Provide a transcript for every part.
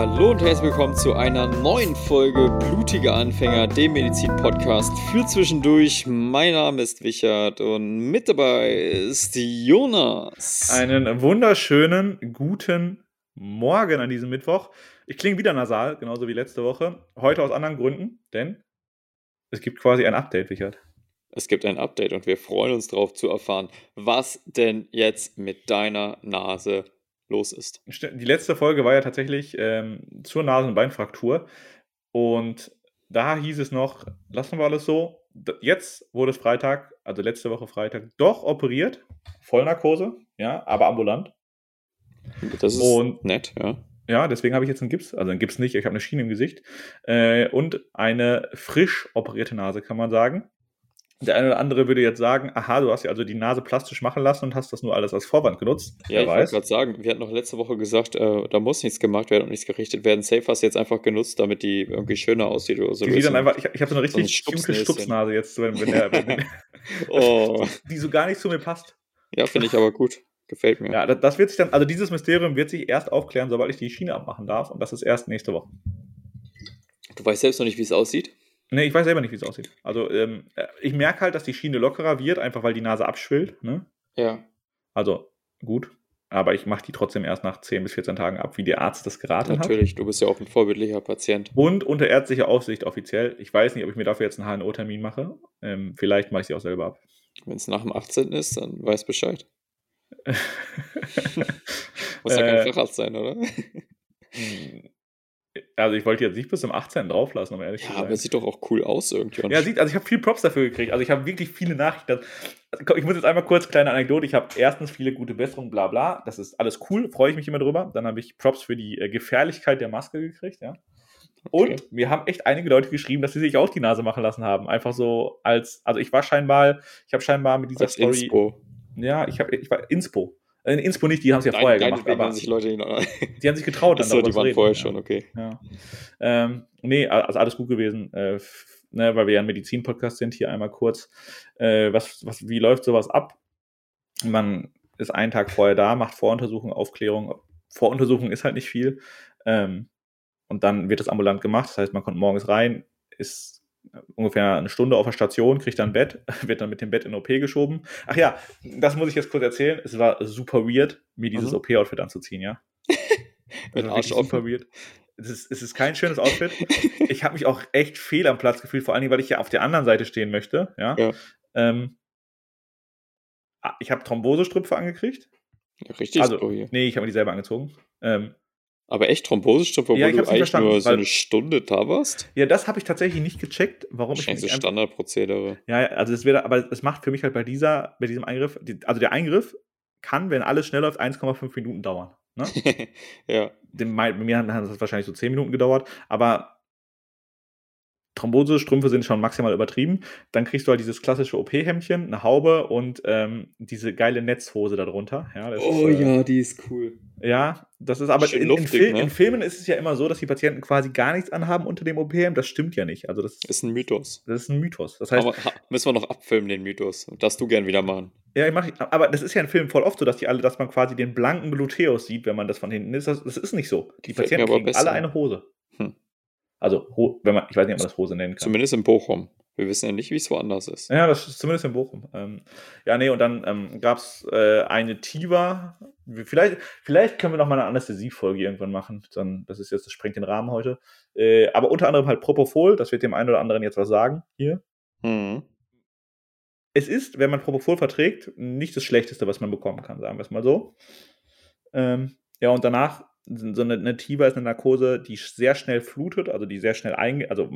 Hallo und herzlich willkommen zu einer neuen Folge Blutige Anfänger, dem Medizin-Podcast für zwischendurch. Mein Name ist Wichert und mit dabei ist Jonas. Einen wunderschönen guten Morgen an diesem Mittwoch. Ich klinge wieder nasal, genauso wie letzte Woche. Heute aus anderen Gründen, denn es gibt quasi ein Update, Wichert. Es gibt ein Update und wir freuen uns darauf zu erfahren, was denn jetzt mit deiner Nase los ist. Die letzte Folge war ja tatsächlich ähm, zur Nasenbeinfraktur. Und da hieß es noch, lassen wir alles so. Jetzt wurde es Freitag, also letzte Woche Freitag, doch operiert. Vollnarkose, ja, aber ambulant. Das ist und, nett, ja. Ja, deswegen habe ich jetzt einen Gips, also einen Gips nicht, ich habe eine Schiene im Gesicht äh, und eine frisch operierte Nase, kann man sagen. Der eine oder andere würde jetzt sagen, aha, du hast ja also die Nase plastisch machen lassen und hast das nur alles als Vorwand genutzt. Ja, Wer ich wollte gerade sagen, wir hatten noch letzte Woche gesagt, äh, da muss nichts gemacht werden und nichts gerichtet werden. Safe hast du jetzt einfach genutzt, damit die irgendwie schöner aussieht oder so. Die sieht dann einfach, ich, ich habe so eine richtig so dunkle Stupsnase jetzt, wenn, wenn der, wenn, oh. die so gar nicht zu mir passt. Ja, finde ich aber gut. Gefällt mir. Ja, das wird sich dann, also dieses Mysterium wird sich erst aufklären, sobald ich die Schiene abmachen darf und das ist erst nächste Woche. Du weißt selbst noch nicht, wie es aussieht? Nee, ich weiß selber nicht, wie es aussieht. Also, ähm, äh, ich merke halt, dass die Schiene lockerer wird, einfach weil die Nase abschwillt. Ne? Ja. Also, gut. Aber ich mache die trotzdem erst nach 10 bis 14 Tagen ab, wie der Arzt das geraten Natürlich, hat. Natürlich, du bist ja auch ein vorbildlicher Patient. Und unter ärztlicher Aufsicht offiziell. Ich weiß nicht, ob ich mir dafür jetzt einen HNO-Termin mache. Ähm, vielleicht mache ich sie auch selber ab. Wenn es nach dem 18. ist, dann weiß Bescheid. Muss ja kein äh, Facharzt sein, oder? Also ich wollte jetzt nicht bis zum 18. drauflassen, um ehrlich ja, zu sein. aber sieht doch auch cool aus irgendwie. Ja, sieht, also ich habe viel Props dafür gekriegt. Also ich habe wirklich viele Nachrichten. Also ich muss jetzt einmal kurz kleine Anekdote. Ich habe erstens viele gute Besserungen, bla bla. Das ist alles cool, freue ich mich immer drüber. Dann habe ich Props für die äh, Gefährlichkeit der Maske gekriegt, ja. Okay. Und wir haben echt einige Leute geschrieben, dass sie sich auch die Nase machen lassen haben. Einfach so als, also ich war scheinbar, ich habe scheinbar mit dieser als Story. Inspo. Ja, ich, hab, ich war Inspo. In Inspo nicht, die haben es ja vorher Nein, gemacht. Aber haben sich Leute die haben sich getraut. Dann Achso, die waren reden, vorher schon, okay. Ja. Ähm, nee, also alles gut gewesen, äh, ne, weil wir ja ein Medizin-Podcast sind, hier einmal kurz. Äh, was, was, wie läuft sowas ab? Man ist einen Tag vorher da, macht Voruntersuchung, Aufklärung. Voruntersuchung ist halt nicht viel. Ähm, und dann wird das ambulant gemacht. Das heißt, man kommt morgens rein, ist ungefähr eine Stunde auf der Station, kriegt dann ein Bett, wird dann mit dem Bett in OP geschoben. Ach ja, das muss ich jetzt kurz erzählen. Es war super weird, mir dieses mhm. OP-Outfit anzuziehen, ja. mit Arsch super weird. Es ist, es ist kein schönes Outfit. ich habe mich auch echt fehl am Platz gefühlt, vor allem, weil ich ja auf der anderen Seite stehen möchte, ja. ja. Ähm, ah, ich habe Thrombosestrümpfe angekriegt. Ja, richtig. Also, oh nee, ich habe mir die selber angezogen. Ähm, aber echt Thrombosestoff, obwohl ja, du eigentlich nur so eine Stunde da warst? Ja, das habe ich tatsächlich nicht gecheckt, warum ich nicht. Standardprozedere. Ja, also es wird, aber es macht für mich halt bei dieser, bei diesem Eingriff, die, also der Eingriff kann, wenn alles schnell läuft, 1,5 Minuten dauern. Ne? ja. Den, bei mir hat das wahrscheinlich so 10 Minuten gedauert, aber Thrombosestrümpfe sind schon maximal übertrieben. Dann kriegst du halt dieses klassische OP-Hemdchen, eine Haube und ähm, diese geile Netzhose darunter. Ja, oh ist, äh, ja, die ist cool. Ja, das ist aber in, luftig, in, Fil ne? in, Filmen ist es ja immer so, dass die Patienten quasi gar nichts anhaben unter dem OP-Hemd. Das stimmt ja nicht. Also das ist ein Mythos. Das ist ein Mythos. Das heißt, aber müssen wir noch abfilmen, den Mythos. Das du gern wieder machen. Ja, ich mache. Aber das ist ja in Filmen voll oft so, dass die alle, dass man quasi den blanken Gluteus sieht, wenn man das von hinten ist. Das, das ist nicht so. Die Patienten kriegen alle eine Hose. Also, wenn man, ich weiß nicht, ob man das Hose nennen kann. Zumindest in Bochum. Wir wissen ja nicht, wie es woanders ist. Ja, das ist zumindest in Bochum. Ähm, ja, nee, und dann ähm, gab es äh, eine Tiva. Vielleicht, vielleicht können wir noch mal eine Anästhesie-Folge irgendwann machen. Dann, das ist jetzt, das sprengt den Rahmen heute. Äh, aber unter anderem halt Propofol, das wird dem einen oder anderen jetzt was sagen hier. Mhm. Es ist, wenn man Propofol verträgt, nicht das Schlechteste, was man bekommen kann, sagen wir es mal so. Ähm, ja, und danach so eine, eine Tiva ist eine Narkose, die sehr schnell flutet, also die sehr schnell einge... Also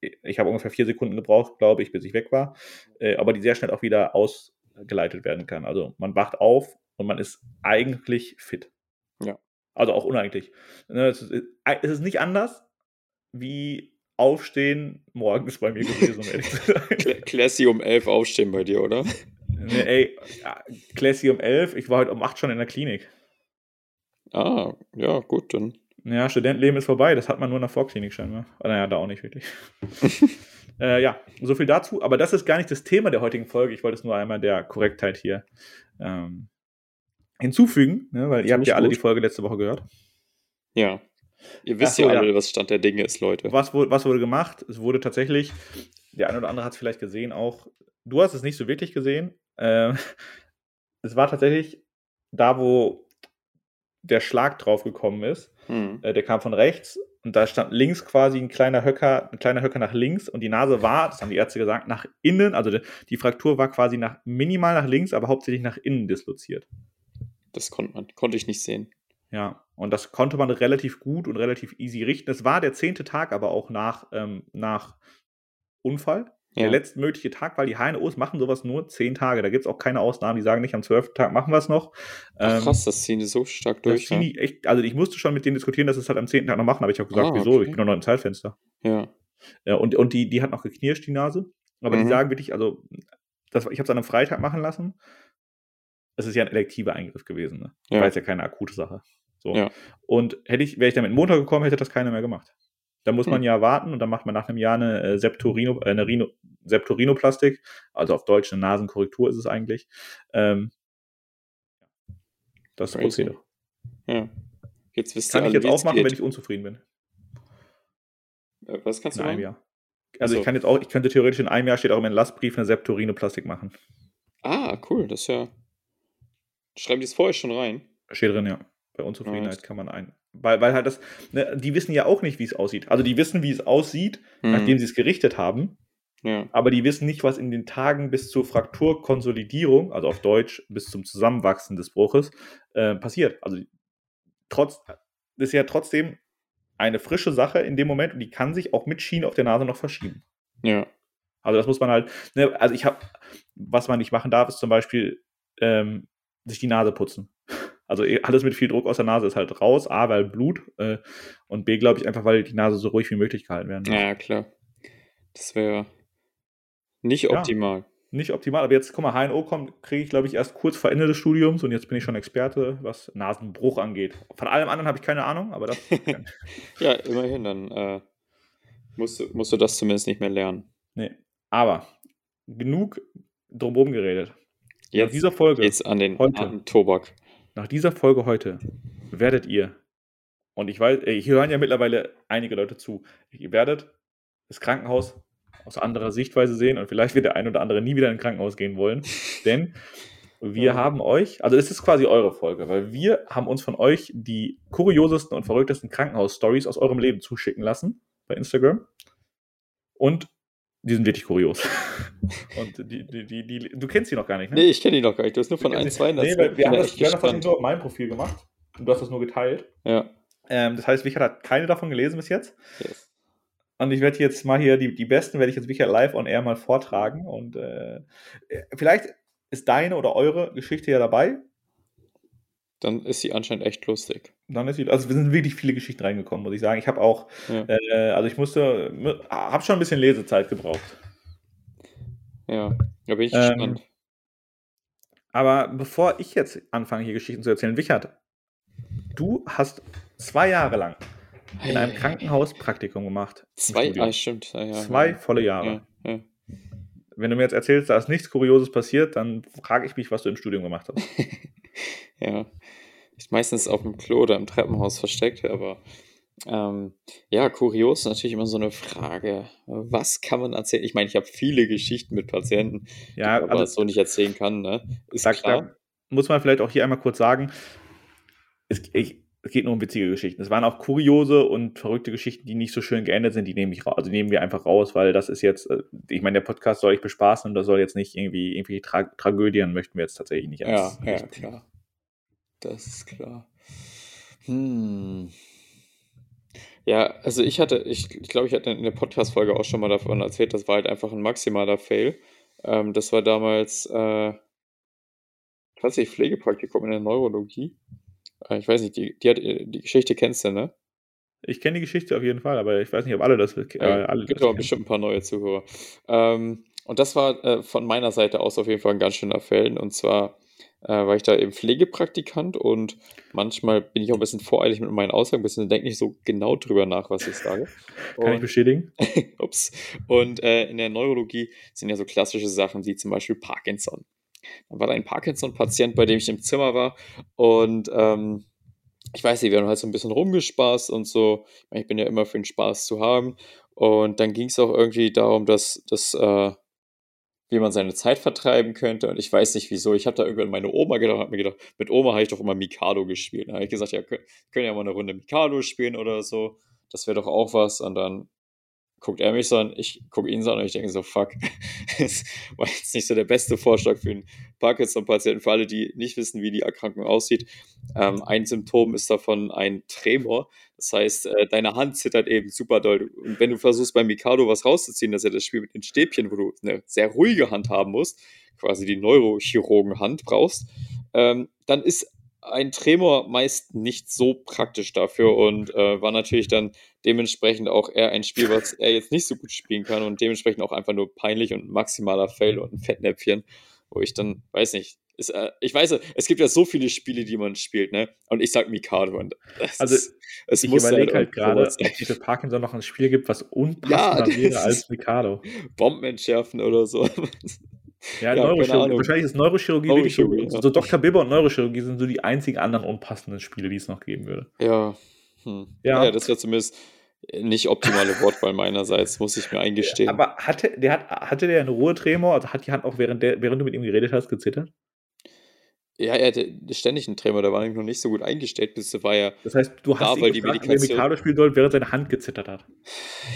ich habe ungefähr vier Sekunden gebraucht, glaube ich, bis ich weg war, äh, aber die sehr schnell auch wieder ausgeleitet werden kann. Also man wacht auf und man ist eigentlich fit. Ja. Also auch uneigentlich. Ne, es ist, es ist nicht anders wie aufstehen morgens bei mir gewesen, um ehrlich zu sein. Classy um elf aufstehen bei dir, oder? Nee, ey, Classy um elf, ich war heute um acht schon in der Klinik. Ah, ja, gut, dann. Ja, Studentenleben ist vorbei, das hat man nur in der Vorklinik scheinbar. Naja, da auch nicht wirklich. äh, ja, so viel dazu. Aber das ist gar nicht das Thema der heutigen Folge. Ich wollte es nur einmal der Korrektheit hier ähm, hinzufügen, ne, weil ihr habt ja alle gut. die Folge letzte Woche gehört. Ja. Ihr wisst so, ja alle, ja. was Stand der Dinge ist, Leute. Was wurde, was wurde gemacht? Es wurde tatsächlich, der eine oder andere hat es vielleicht gesehen auch, du hast es nicht so wirklich gesehen. Ähm, es war tatsächlich da, wo der Schlag drauf gekommen ist. Hm. Äh, der kam von rechts und da stand links quasi ein kleiner Höcker, ein kleiner Höcker nach links und die Nase war, das haben die Ärzte gesagt, nach innen, also die, die Fraktur war quasi nach, minimal nach links, aber hauptsächlich nach innen disloziert. Das konnte man, konnte ich nicht sehen. Ja, und das konnte man relativ gut und relativ easy richten. Es war der zehnte Tag aber auch nach, ähm, nach Unfall. Ja. Der letztmögliche Tag, weil die HNOs machen sowas nur zehn Tage. Da gibt es auch keine Ausnahmen, die sagen nicht, am zwölften Tag machen wir es noch. Ach, Ähm, krass, das ziehen die so stark durch. Ja. echt, also ich musste schon mit denen diskutieren, dass sie es halt am zehnten Tag noch machen, aber ich habe gesagt, Ah, wieso? okay. Ich bin doch noch im Zeitfenster. ja. Ja, und, und die, die hat noch geknirscht, die Nase. Aber Mhm. die sagen wirklich, also, das, ich habe es an einem Freitag machen lassen. Es ist ja ein elektiver Eingriff gewesen. Ne? Ja. War jetzt ja keine akute Sache. So. Ja. Und hätte ich, wäre ich damit Montag gekommen, hätte das keiner mehr gemacht. Da muss man Hm. ja warten und dann macht man nach einem Jahr eine, äh, Septorino, äh, eine Rhino, Septorinoplastik. Also auf Deutsch eine Nasenkorrektur ist es eigentlich. Ähm, das ist Crazy. Prozedere. ja. Jetzt wisst Kann ihr ich jetzt auch machen, geht. wenn ich unzufrieden bin. Äh, Was kannst In du einem machen? Jahr. Also Ach so. ich kann jetzt auch, ich könnte theoretisch in einem Jahr steht auch im Entlassbrief eine Septorinoplastik machen. Ah, cool, das ist ja. Schreiben die es vorher schon rein? Steht drin, ja. Bei Unzufriedenheit kann man ein. Weil, weil halt das, ne, die wissen ja auch nicht, wie es aussieht. Also die wissen, wie es aussieht, Hm. nachdem sie es gerichtet haben, Ja. aber die wissen nicht, was in den Tagen bis zur Frakturkonsolidierung, also auf Deutsch bis zum Zusammenwachsen des Bruches, äh, passiert. Also trotz, das ist ja trotzdem eine frische Sache in dem Moment und die kann sich auch mit Schienen auf der Nase noch verschieben. Ja. Also das muss man halt, ne, also ich habe, was man nicht machen darf, ist zum Beispiel ähm, sich die Nase putzen. Also eh, alles mit viel Druck aus der Nase ist halt raus, A, weil Blut äh, und B, glaube ich, einfach, weil die Nase so ruhig wie möglich gehalten werden muss. Ja, klar. Das wäre nicht Ja. optimal. Nicht optimal, aber jetzt, guck mal, HNO kommt, kriege ich, glaube ich, erst kurz vor Ende des Studiums und jetzt bin ich schon Experte, was Nasenbruch angeht. Von allem anderen habe ich keine Ahnung, aber das Ja, immerhin, dann äh, musst, du, musst du das zumindest nicht mehr lernen. nee. Aber genug drumherum geredet. Jetzt dieser Folge, geht's an den heute. Tobak. Nach dieser Folge heute werdet ihr, und ich weiß, äh, hier hören ja mittlerweile einige Leute zu, ihr werdet das Krankenhaus aus anderer Sichtweise sehen und vielleicht wird der ein oder andere nie wieder in ein Krankenhaus gehen wollen, denn wir Ja. haben euch, also es ist quasi eure Folge, weil wir haben uns von euch die kuriosesten und verrücktesten Krankenhaus-Stories aus eurem Leben zuschicken lassen bei Instagram und die sind wirklich kurios. Und die, die, die, die, du kennst die noch gar nicht, ne? Nee, ich kenne die noch gar nicht. Du hast nur von ein, zwei Nee, weil wir haben das, wir haben das tatsächlich nur auf meinem Profil gemacht. Und du hast das nur geteilt. Ja. Ähm, das heißt, Wichert hat keine davon gelesen bis jetzt. Yes. Und ich werde jetzt mal hier, die, die besten werde ich jetzt Wichert live on air mal vortragen. Und äh, äh, vielleicht ist deine oder eure Geschichte ja dabei. Dann ist sie anscheinend echt lustig. Dann ist sie, also wir sind wirklich viele Geschichten reingekommen, muss ich sagen. Ich habe auch, Ja. äh, also ich musste, habe schon ein bisschen Lesezeit gebraucht. Ja. Da bin ich Ähm, gespannt. Aber bevor ich jetzt anfange, hier Geschichten zu erzählen, Wichert, du hast zwei Jahre lang in einem Ei, Krankenhaus Praktikum gemacht. Zwei, ah, stimmt. Ja, ja, Zwei volle Jahre. Ja, ja. Wenn du mir jetzt erzählst, da ist nichts Kurioses passiert, dann frage ich mich, was du im Studium gemacht hast. ja. Ist meistens auf dem Klo oder im Treppenhaus versteckt, aber ähm, ja, kurios ist natürlich immer so eine Frage. Was kann man erzählen? Ich meine, ich habe viele Geschichten mit Patienten, Ja, die man aber also so nicht erzählen kann, ne? Ist da, klar. muss man vielleicht auch hier einmal kurz sagen, es, ich, es geht nur um witzige Geschichten. Es waren auch kuriose und verrückte Geschichten, die nicht so schön geendet sind, die nehme ich also nehmen wir einfach raus, weil das ist jetzt, äh, ich meine, der Podcast soll euch bespaßen und da soll jetzt nicht irgendwie irgendwie Tra Tragödien möchten wir jetzt tatsächlich nicht Ja, als- ja, klar. Das ist klar. Hm. Ja, also ich hatte, ich, ich glaube, ich hatte in der Podcast-Folge auch schon mal davon erzählt, das war halt einfach ein maximaler Fail. Ähm, das war damals äh, tatsächlich Pflegepraktikum in der Neurologie. Äh, ich weiß nicht, die, die, hat, die Geschichte kennst du, ne? Ich kenne die Geschichte auf jeden Fall, aber ich weiß nicht, ob alle das, äh, alle gibt aber bestimmt ein paar neue Zuhörer. Ähm, und das war äh, von meiner Seite aus auf jeden Fall ein ganz schöner Fail. Und zwar äh, war ich da eben Pflegepraktikant und manchmal bin ich auch ein bisschen voreilig mit meinen Aussagen, ein bisschen denke nicht so genau drüber nach, was ich sage. Kann ich Und, bestätigen? ups. Und äh, in der Neurologie sind ja so klassische Sachen wie zum Beispiel Parkinson. Da war da ein Parkinson-Patient, bei dem ich im Zimmer war und ähm, ich weiß nicht, wir haben halt so ein bisschen rumgespaßt und so. Ich bin ja immer für den Spaß zu haben. Und dann ging es auch irgendwie darum, dass, dass äh, wie man seine Zeit vertreiben könnte. Und ich weiß nicht wieso. Ich habe da irgendwann meine Oma gedacht, habe mir gedacht, mit Oma habe ich doch immer Mikado gespielt. Da habe ich gesagt, ja, können, ja mal eine Runde Mikado spielen oder so. Das wäre doch auch was. Und dann guckt er mich so an, ich gucke ihn so an und ich denke so, fuck, das war jetzt nicht so der beste Vorschlag für einen Parkinson-Patienten. Für alle, die nicht wissen, wie die Erkrankung aussieht, ähm, ein Symptom ist davon ein Tremor. Das heißt, äh, deine Hand zittert eben super doll. Und wenn du versuchst, beim Mikado was rauszuziehen, das ist ja das Spiel mit den Stäbchen, wo du eine sehr ruhige Hand haben musst, quasi die Neurochirurgen-Hand brauchst, ähm, dann ist ein Tremor meist nicht so praktisch dafür und äh, war natürlich dann dementsprechend auch eher ein Spiel, was er jetzt nicht so gut spielen kann und dementsprechend auch einfach nur peinlich und maximaler Fail und ein Fettnäpfchen, wo ich dann, weiß nicht, ist, äh, ich weiß, es gibt ja so viele Spiele, die man spielt, ne? Und ich sag Mikado. Und also, ist, es ich muss überlege halt, halt gerade, ob es für Parkinson noch ein Spiel gibt, was unpassender ja, wäre als Mikado. Bomben entschärfen oder so. Ja, ja Neurochirurgie. Wahrscheinlich ist Neurochirurgie, Neurochirurgie wirklich so, ja. so Dr. Bibber und Neurochirurgie sind so die einzigen anderen unpassenden Spiele, die es noch geben würde. Ja. Hm. Ja. ja, das wäre zumindest nicht optimale Wortwahl meinerseits, muss ich mir eingestehen. Aber hatte der, hat, hatte der eine Ruhetremor? Also hat die Hand auch während, der, während du mit ihm geredet hast gezittert? Ja, er hatte ständig einen Tremor, der war nämlich noch nicht so gut eingestellt, bis war ja. Das heißt, du hast da, ihn weil gefragt, die Medikation... Mikado spielen soll, während seine Hand gezittert hat.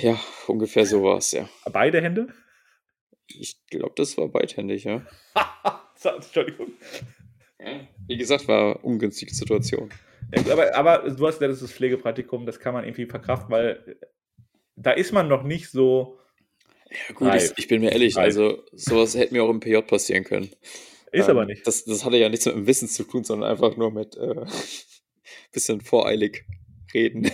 Ja, ungefähr so war es, ja. Beide Hände? Ich glaube, das war beidhändig, ja. Entschuldigung. Wie gesagt, war ungünstige Situation. Aber, aber du hast ja das Pflegepraktikum, das kann man irgendwie verkraften, weil da ist man noch nicht so. Ja, gut, ich, ich, bin mir ehrlich, reif. also sowas hätte mir auch im PJ passieren können. Ist ähm, aber nicht. Das, das hatte ja nichts mit dem Wissen zu tun, sondern einfach nur mit äh, bisschen voreilig reden.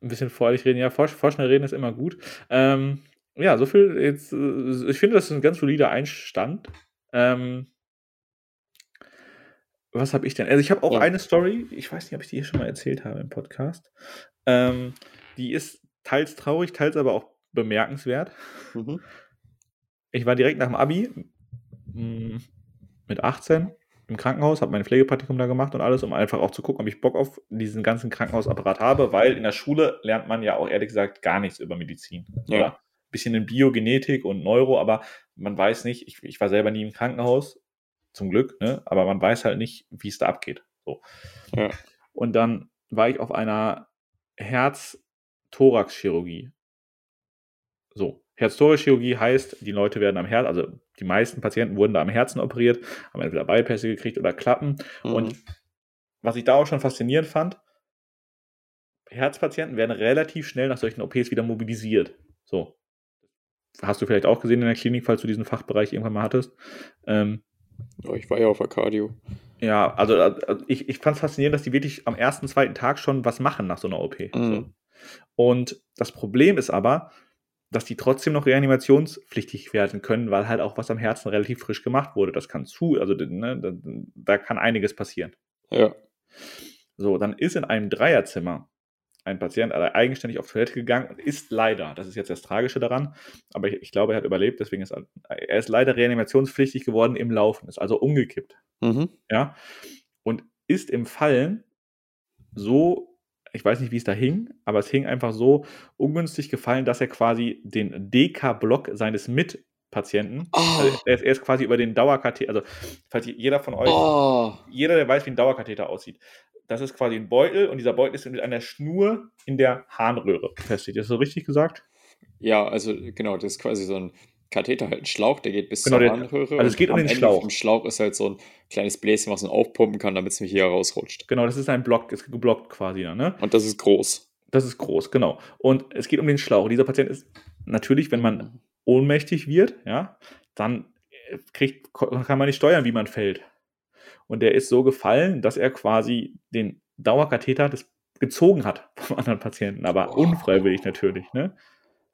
Ein bisschen voreilig reden, ja, vor, vorschnell reden ist immer gut. Ähm, ja, so viel jetzt. Äh, ich finde, das ist ein ganz solider Einstand. Ähm, was habe ich denn? Also, ich habe auch ja. eine Story. Ich weiß nicht, ob ich die hier schon mal erzählt habe im Podcast. Ähm, die ist teils traurig, teils aber auch bemerkenswert. Mhm. Ich war direkt nach dem Abi mm, mit 18 im Krankenhaus, habe mein Pflegepraktikum da gemacht und alles, um einfach auch zu gucken, ob ich Bock auf diesen ganzen Krankenhausapparat habe, weil in der Schule lernt man ja auch ehrlich gesagt gar nichts über Medizin. Ja. Oder? Bisschen in Biogenetik und Neuro, aber man weiß nicht, ich, ich war selber nie im Krankenhaus, zum Glück, ne? aber man weiß halt nicht, wie es da abgeht. So. Ja. Und dann war ich auf einer Herz-Thorax-Chirurgie. So, Herz-Thorax-Chirurgie heißt, die Leute werden am Herz, also die meisten Patienten wurden da am Herzen operiert, haben entweder Bypässe gekriegt oder Klappen. Mhm. Und was ich da auch schon faszinierend fand, Herzpatienten werden relativ schnell nach solchen OPs wieder mobilisiert. So hast du vielleicht auch gesehen in der Klinik, falls du diesen Fachbereich irgendwann mal hattest. Ähm, oh, ich war ja auf der Cardio. Ja, also, also ich, ich fand es faszinierend, dass die wirklich am ersten, zweiten Tag schon was machen nach so einer OP. Mhm. So. Und das Problem ist aber, dass die trotzdem noch reanimationspflichtig werden können, weil halt auch was am Herzen relativ frisch gemacht wurde. Das kann zu, also ne, da, da kann einiges passieren. Ja. So, dann ist in einem Dreierzimmer ein Patient eigenständig auf Toilette gegangen und ist leider, das ist jetzt das Tragische daran, aber ich, ich glaube, er hat überlebt, deswegen ist er, er ist leider reanimationspflichtig geworden im Laufen, ist also umgekippt. Mhm. Ja. Und ist im Fallen so, ich weiß nicht, wie es da hing, aber es hing einfach so ungünstig gefallen, dass er quasi den DK-Block seines Mitpatienten, oh. also er, ist, er, ist, quasi über den Dauerkatheter, also falls jeder von euch, oh. jeder, der weiß, wie ein Dauerkatheter aussieht, das ist quasi ein Beutel und dieser Beutel ist mit einer Schnur in der Harnröhre befestigt. Ist das so richtig gesagt? Ja, also genau, das ist quasi so ein Katheter, halt ein Schlauch, der geht bis genau, zur Harnröhre. Also es geht um den Ende Schlauch. Im Schlauch ist halt so ein kleines Bläschen, was man aufpumpen kann, damit es mich hier rausrutscht. Genau, das ist ein Block, ist geblockt quasi. Ne? Und das ist groß. Das ist groß, genau. Und es geht um den Schlauch. Dieser Patient ist natürlich, wenn man ohnmächtig wird, ja, dann kriegt, kann man nicht steuern, wie man fällt. Und der ist so gefallen, dass er quasi den Dauerkatheter des, gezogen hat vom anderen Patienten, aber unfreiwillig natürlich, ne?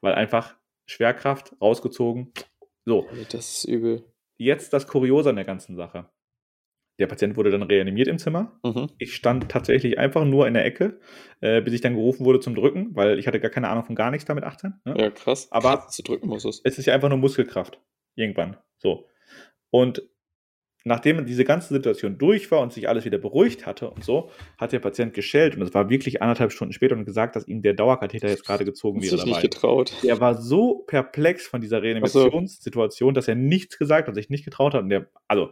Weil einfach Schwerkraft rausgezogen. So. Das ist übel. Jetzt das Kuriose an der ganzen Sache. Der Patient wurde dann reanimiert im Zimmer. Mhm. Ich stand tatsächlich einfach nur in der Ecke, äh, bis ich dann gerufen wurde zum Drücken, weil ich hatte gar keine Ahnung von gar nichts damit 18. Ne? Ja, krass. Aber krass, zu drücken muss es. Es ist ja einfach nur Muskelkraft. Irgendwann. So. Und nachdem diese ganze Situation durch war und sich alles wieder beruhigt hatte und so, hat der Patient geschellt und es war wirklich anderthalb Stunden später und gesagt, dass ihm der Dauerkatheter jetzt gerade gezogen wäre dich nicht getraut. Er war so perplex von dieser Reanimationssituation, dass er nichts gesagt hat, sich nicht getraut hat. Und der, also,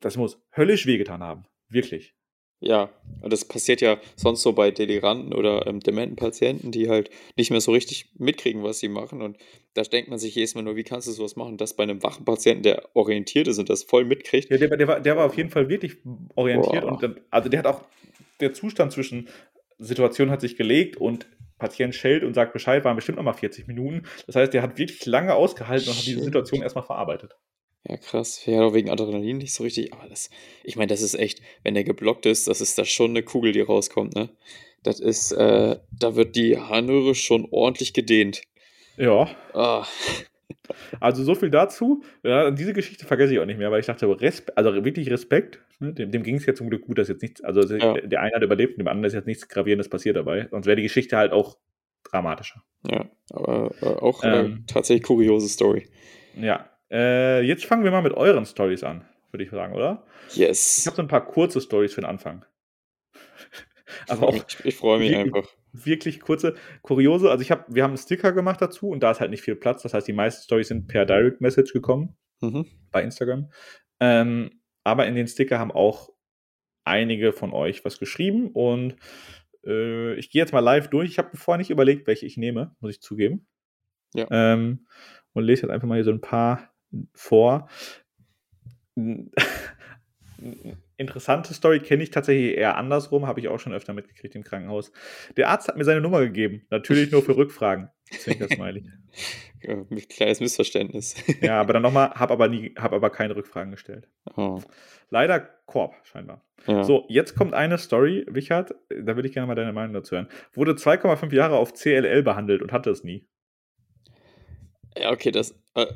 das muss höllisch wehgetan haben. Wirklich. Ja, und das passiert ja sonst so bei deliranten oder ähm, dementen Patienten, die halt nicht mehr so richtig mitkriegen, was sie machen. Und da denkt man sich jedes Mal nur, wie kannst du sowas machen? Das bei einem wachen Patienten, der orientiert ist und das voll mitkriegt. Ja, der, war- der, war, der war auf jeden Fall wirklich orientiert Boah. und dann, also der hat auch, der Zustand zwischen Situation hat sich gelegt und Patient schellt und sagt Bescheid, waren bestimmt nochmal 40 Minuten. Das heißt, der hat wirklich lange ausgehalten und hat diese. Situation erstmal verarbeitet. Ja, krass. Ja, auch wegen Adrenalin nicht so richtig. Aber das, ich meine, das ist echt, wenn der geblockt ist, das ist da schon eine Kugel, die rauskommt, ne? Das ist, äh, da wird die Harnröhre schon ordentlich gedehnt. Ja, Ah, also so viel dazu. Ja, diese Geschichte vergesse ich auch nicht mehr, weil ich dachte, Respe also wirklich Respekt. Ne? Dem, dem ging es ja zum Glück gut, dass jetzt nichts, also Ja. der eine hat überlebt und dem anderen ist jetzt nichts Gravierendes passiert dabei. Sonst wäre die Geschichte halt auch dramatischer. ja, aber äh, auch äh, Ähm. tatsächlich kuriose Story. Ja. Äh, jetzt fangen wir mal mit euren Stories an, würde ich sagen, oder? Ich Yes. habe so ein paar kurze Stories für den Anfang. Ich Aber auch mich, ich freue mich wirklich- einfach. wirklich kurze, kuriose. Also ich habe, wir haben einen Sticker gemacht dazu und da ist halt nicht viel Platz. Das heißt, die meisten Stories sind per Direct Message gekommen Mhm. bei Instagram. Ähm, aber in den Sticker haben auch einige von euch was geschrieben und äh, ich gehe jetzt mal live durch. Ich habe vorher nicht überlegt, welche ich nehme, muss ich zugeben. Ja. Ähm, und lese jetzt einfach mal hier so ein paar vor. Interessante Story kenne ich tatsächlich eher andersrum, habe ich auch schon öfter mitgekriegt im Krankenhaus. Der Arzt hat mir seine Nummer gegeben, natürlich nur für Rückfragen. Ja, kleines Missverständnis. Ja, aber dann nochmal, habe aber, nie- hab aber keine Rückfragen gestellt. Oh, Leider Korb, scheinbar. ja. So, jetzt kommt eine Story, Wichert, da würde ich gerne mal deine Meinung dazu hören. Wurde 2,5 Jahre auf CLL behandelt und hatte es nie. ja, okay, das. Äh,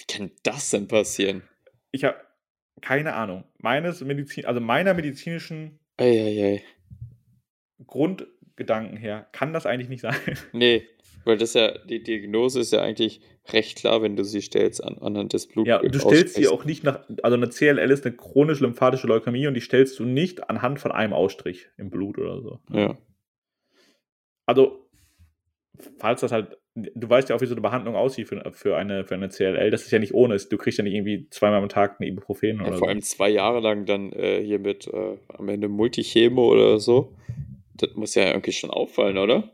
wie kann das denn passieren? Ich habe keine Ahnung. Meines Medizin, also meiner medizinischen Eieiei. Grundgedanken her kann das eigentlich nicht sein. Nee, weil das ja, die Diagnose ist ja eigentlich recht klar, wenn du sie stellst an, anhand des Blut. Ja, und du stellst sie auch nicht nach, also eine CLL ist eine chronisch lymphatische Leukämie und die stellst du nicht anhand von einem Ausstrich im Blut oder so. Ja, Also, falls das halt, du weißt ja auch, wie so eine Behandlung aussieht für, für, eine, für eine CLL. Das ist ja nicht ohne. Du kriegst ja nicht irgendwie zweimal am Tag eine Ibuprofen ja oder vor so. allem zwei Jahre lang dann äh, hier mit äh, am Ende Multichemo oder so. Das muss ja irgendwie schon auffallen, oder?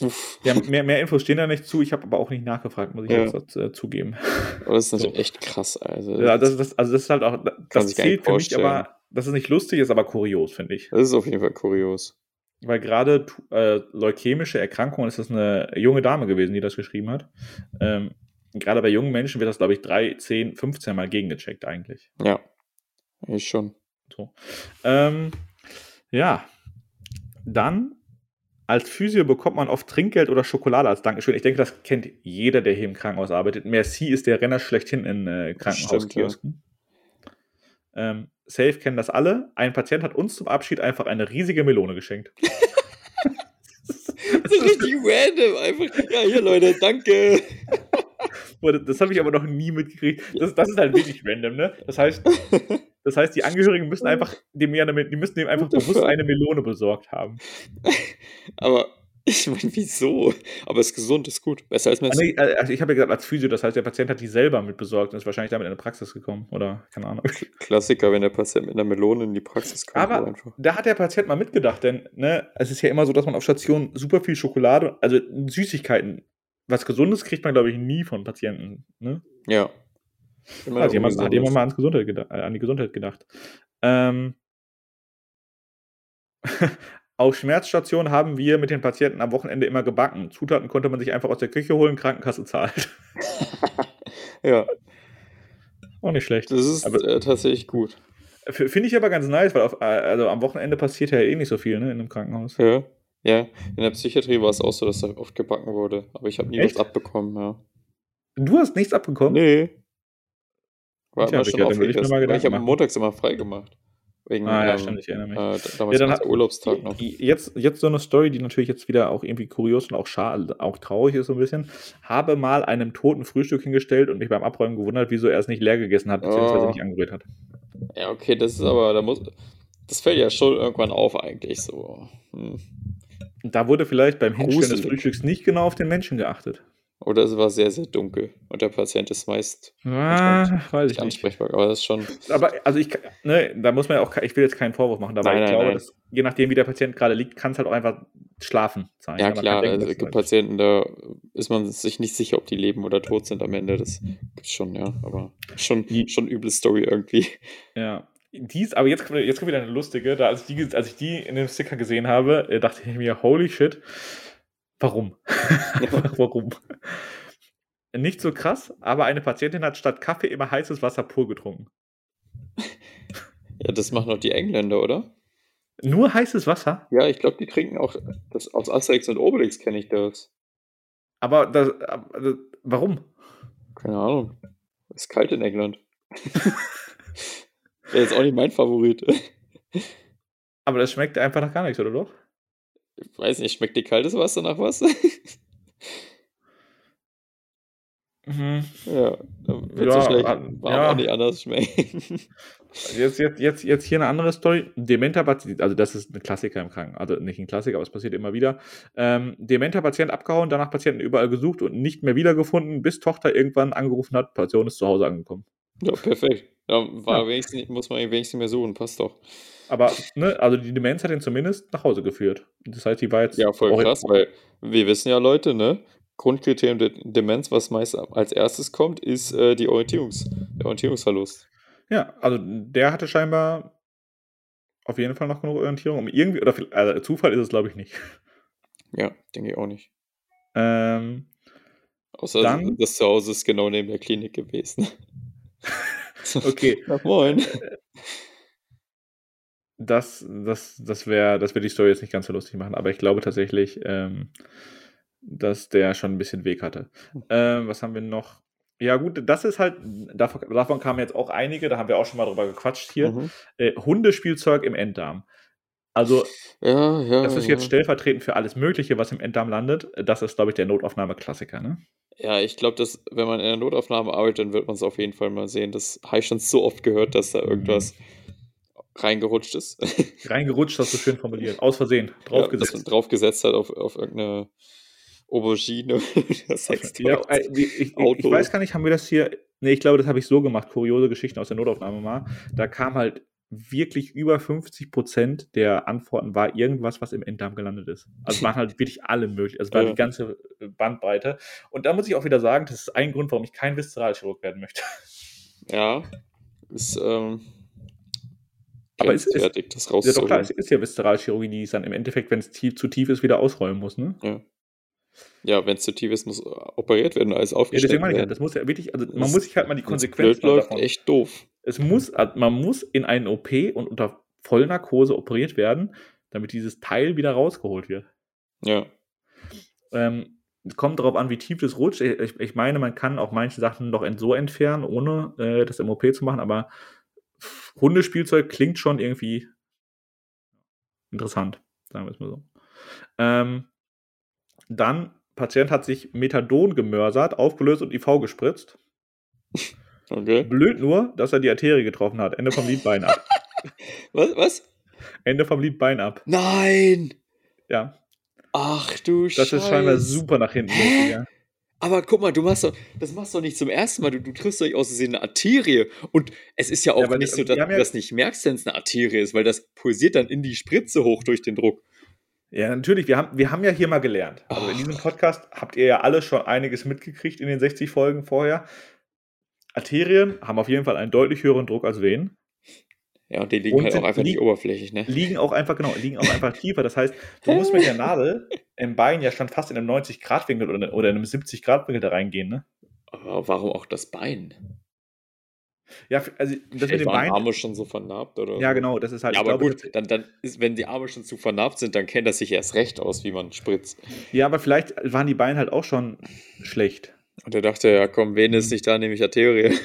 Uff, Ja, mehr, mehr Infos stehen da nicht zu. Ich habe aber auch nicht nachgefragt, muss ich Ja. jetzt äh, zugeben. aber das ist natürlich So. echt krass. Also, Ja, das, das, also das ist halt auch, das zählt für mich, aber das ist nicht lustig, ist aber kurios, finde ich. das ist auf jeden Fall kurios. Weil gerade äh, leukämische Erkrankungen ist das eine junge Dame gewesen, die das geschrieben hat. Ähm, gerade bei jungen Menschen wird das, glaube ich, 3, 10, 15 Mal gegengecheckt eigentlich. Ja, ich schon. So. Ähm, ja. Dann, als Physio bekommt man oft Trinkgeld oder Schokolade als Dankeschön. Ich denke, das kennt jeder, der hier im Krankenhaus arbeitet. Merci ist der Renner schlechthin in äh, Krankenhauskiosken. Ähm, safe kennen das alle. Ein Patient hat uns zum Abschied einfach eine riesige Melone geschenkt. Das ist richtig random. Einfach, ja, hier Leute, danke. Das habe ich aber noch nie mitgekriegt. Das, das ist halt wirklich random, ne? Das heißt, das heißt, die Angehörigen müssen einfach dem, die müssen dem einfach bewusst eine Melone besorgt haben. Aber ich meine, wieso? Aber es ist gesund, ist gut. Besser als Messi. nee, äh, also ich habe ja gesagt, als Physio, das heißt, der Patient hat die selber mit besorgt und ist wahrscheinlich damit in die Praxis gekommen. Oder keine Ahnung. Klassiker, wenn der Patient mit einer Melone in die Praxis kommt. Aber- einfach. Da hat der Patient mal mitgedacht, denn ne, es ist ja immer so, dass man auf Station super viel Schokolade, also Süßigkeiten, was Gesundes kriegt man, glaube ich, nie von Patienten. Ne? Ja. Immer Hat jemand, hat jemand mal ans Gesundheit geda- äh, an die Gesundheit gedacht. Ähm, auf Schmerzstation haben wir mit den Patienten am Wochenende immer gebacken. Zutaten konnte man sich einfach aus der Küche holen, Krankenkasse zahlt. Ja, Auch nicht schlecht. das ist Aber- äh, tatsächlich gut. Finde ich aber ganz nice, weil auf, äh, also am Wochenende passiert ja eh nicht so viel ne, in einem Krankenhaus. Ja. Ja, in der Psychiatrie war es auch so, dass da oft gebacken wurde. Aber ich habe nie Echt? was abbekommen, ja. Du hast nichts abbekommen? Nee. War Tja, immer schon ich aufgegessen. ich Gedanken habe montags immer frei gemacht. Wegen, Ah ja, ähm, stimmt, ich erinnere mich. Äh, damals dann war hat- Urlaubstag noch. Jetzt, jetzt so eine Story, die natürlich jetzt wieder auch irgendwie kurios und auch schade, auch traurig ist so ein bisschen. Habe mal einem toten Frühstück hingestellt und mich beim Abräumen gewundert, wieso er es nicht leer gegessen hat, beziehungsweise Oh. nicht angerührt hat. Ja, okay, das ist aber, da muss, das fällt ja schon irgendwann auf eigentlich so. Hm. Da wurde vielleicht beim Hinstellen des. Frühstücks nicht genau auf den Menschen geachtet. Oder es war sehr, sehr dunkel und der Patient ist meist Ah, nicht ansprechbar, aber das ist schon, Aber also ich, ne, da muss man ja auch, ich will jetzt keinen Vorwurf machen, aber Nein, ich nein, glaube, nein. dass je nachdem, wie der Patient gerade liegt, kann es halt auch einfach schlafen sein. ja klar, denken, also es gibt es- Patienten, da ist man sich nicht sicher, ob die leben oder tot sind am Ende, das gibt's schon, ja, aber schon, schon üble Story irgendwie. Ja. Dies, aber jetzt kommt, jetzt kommt wieder eine lustige. Da, als, ich die, als ich die in dem Sticker gesehen habe, äh, dachte ich mir, holy shit, warum? warum? Nicht so krass, aber eine Patientin hat statt Kaffee immer heißes Wasser pur getrunken. Ja, das machen doch die Engländer, oder? Nur heißes Wasser? Ja, ich glaube, die trinken auch, das aus Asterix und Obelix kenne ich das. Aber das, aber warum? Keine Ahnung. Ist kalt in England. Wäre jetzt auch nicht mein Favorit. Aber das schmeckt einfach nach gar nichts, oder doch? Ich weiß nicht, schmeckt dir kaltes Wasser nach was? Mhm. ja, dann wird Ja, es wahrscheinlich ah, warm ja. auch nicht anders schmecken. Jetzt, jetzt, jetzt, jetzt hier eine andere Story. Dementer Patient, also das ist ein Klassiker im Krankenhaus, also nicht ein Klassiker, aber es passiert immer wieder. Ähm, dementer Patient abgehauen, danach Patienten überall gesucht und nicht mehr wiedergefunden, bis Tochter irgendwann angerufen hat, Patient ist zu Hause angekommen. ja, perfekt. Ja, war Ja. Wenigstens, muss man wenigstens mehr suchen, passt doch. Aber, ne, also die Demenz hat ihn zumindest nach Hause geführt. Das heißt, die war jetzt. Ja, voll krass, weil wir wissen ja, Leute, ne? Grundkriterium der Demenz, was meist als erstes kommt, ist äh, die Orientierungs der Orientierungsverlust. Ja, also der hatte scheinbar auf jeden Fall noch genug Orientierung, um irgendwie, oder also Zufall ist es, glaube ich, nicht. Ja, denke ich auch nicht. Ähm, Außer Dann- das Zuhause ist genau neben der Klinik gewesen. okay, Na, moin. das, das, das wäre, das wird die Story jetzt nicht ganz so lustig machen, aber ich glaube tatsächlich, ähm, dass der schon ein bisschen Weg hatte. Ähm, was haben wir noch? Ja, gut, das ist halt, davon, davon kamen jetzt auch einige, da haben wir auch schon mal drüber gequatscht hier. Mhm. Äh, Hundespielzeug im Enddarm. Also, Ja, ja. das ist ja. jetzt stellvertretend für alles Mögliche, was im Enddarm landet. Das ist, glaube ich, der Notaufnahme-Klassiker, ne? Ja, ich glaube, dass wenn man in der Notaufnahme arbeitet, dann wird man es auf jeden Fall mal sehen. Das habe ich schon so oft gehört, dass da irgendwas reingerutscht ist. Reingerutscht, hast du schön formuliert. Aus Versehen, Ja, dass draufgesetzt. man draufgesetzt hat auf, auf irgendeine Aubergine oder Sextoy. Ja, äh, ich, ich, ich weiß gar nicht, haben wir das hier. Ne, ich glaube, das habe ich so gemacht. Kuriose Geschichten aus der Notaufnahme mal. Da kam halt wirklich über 50 Prozent der Antworten war irgendwas, was im Enddarm gelandet ist. Also waren halt wirklich alle möglich. Also war Ja. die ganze Bandbreite. Und da muss ich auch wieder sagen, das ist ein Grund, warum ich kein Viszeralchirurg werden möchte. Ja, ist ähm, Aber es ist- das Ja, doch klar, es ist ja Viszeralchirurgie, die es dann im Endeffekt, wenn es tief, zu tief ist, wieder ausräumen muss. Ne? ja, ja wenn es zu tief ist, muss operiert werden, alles Ja, aufgestellt deswegen meine ich ja, das muss ja wirklich, also man Das- muss sich halt mal die Konsequenzen blöd läuft, davon echt doof. es muss, also man muss in einen OP und unter Vollnarkose operiert werden, damit dieses Teil wieder rausgeholt wird. Ja, Ähm, es kommt darauf an, wie tief das rutscht. Ich, ich meine, man kann auch manche Sachen noch so entfernen, ohne äh, das im OP zu machen, aber Hundespielzeug klingt schon irgendwie interessant, sagen wir es mal so. Ähm, dann, Patient hat sich Methadon gemörsert, aufgelöst und IV gespritzt. okay. Blöd nur, dass er die Arterie getroffen hat. Ende vom Lied Bein ab. Was? Was? Ende vom Lied Bein ab. Nein! Ja, Ach du das ist scheinbar Scheiß. super nach hinten losgegangen. Aber guck mal, du machst doch, das machst du doch nicht zum ersten Mal. Du, du triffst doch nicht aus Versehen eine Arterie. Und es ist ja auch Ja, nicht so, dass du ja- das nicht merkst, wenn es eine Arterie ist, weil das pulsiert dann in die Spritze hoch durch den Druck. Ja, natürlich. Wir haben, wir haben ja hier mal gelernt. Also in diesem Podcast habt ihr ja alle schon einiges mitgekriegt in den 60 Folgen vorher. Arterien haben auf jeden Fall einen deutlich höheren Druck als Venen. Ja, und die liegen Und halt auch einfach nicht oberflächlich, ne? Liegen auch einfach, genau, liegen auch einfach tiefer. Das heißt, du musst mit der Nadel im Bein ja schon fast in einem 90-Grad-Winkel oder, oder in einem 70-Grad-Winkel da reingehen, ne? Aber warum auch das Bein? Ja, also das mit dem waren Bein. Arme schon so vernarbt oder Ja, genau, das ist halt. Ja, aber glaube, gut, dann, dann ist, wenn die Arme schon zu vernarbt sind, dann kennt das sich erst recht aus, wie man spritzt. Ja, aber vielleicht waren die Beine halt auch schon schlecht. Und er dachte, ja komm, wen ist nicht da, nehme ich Arterie.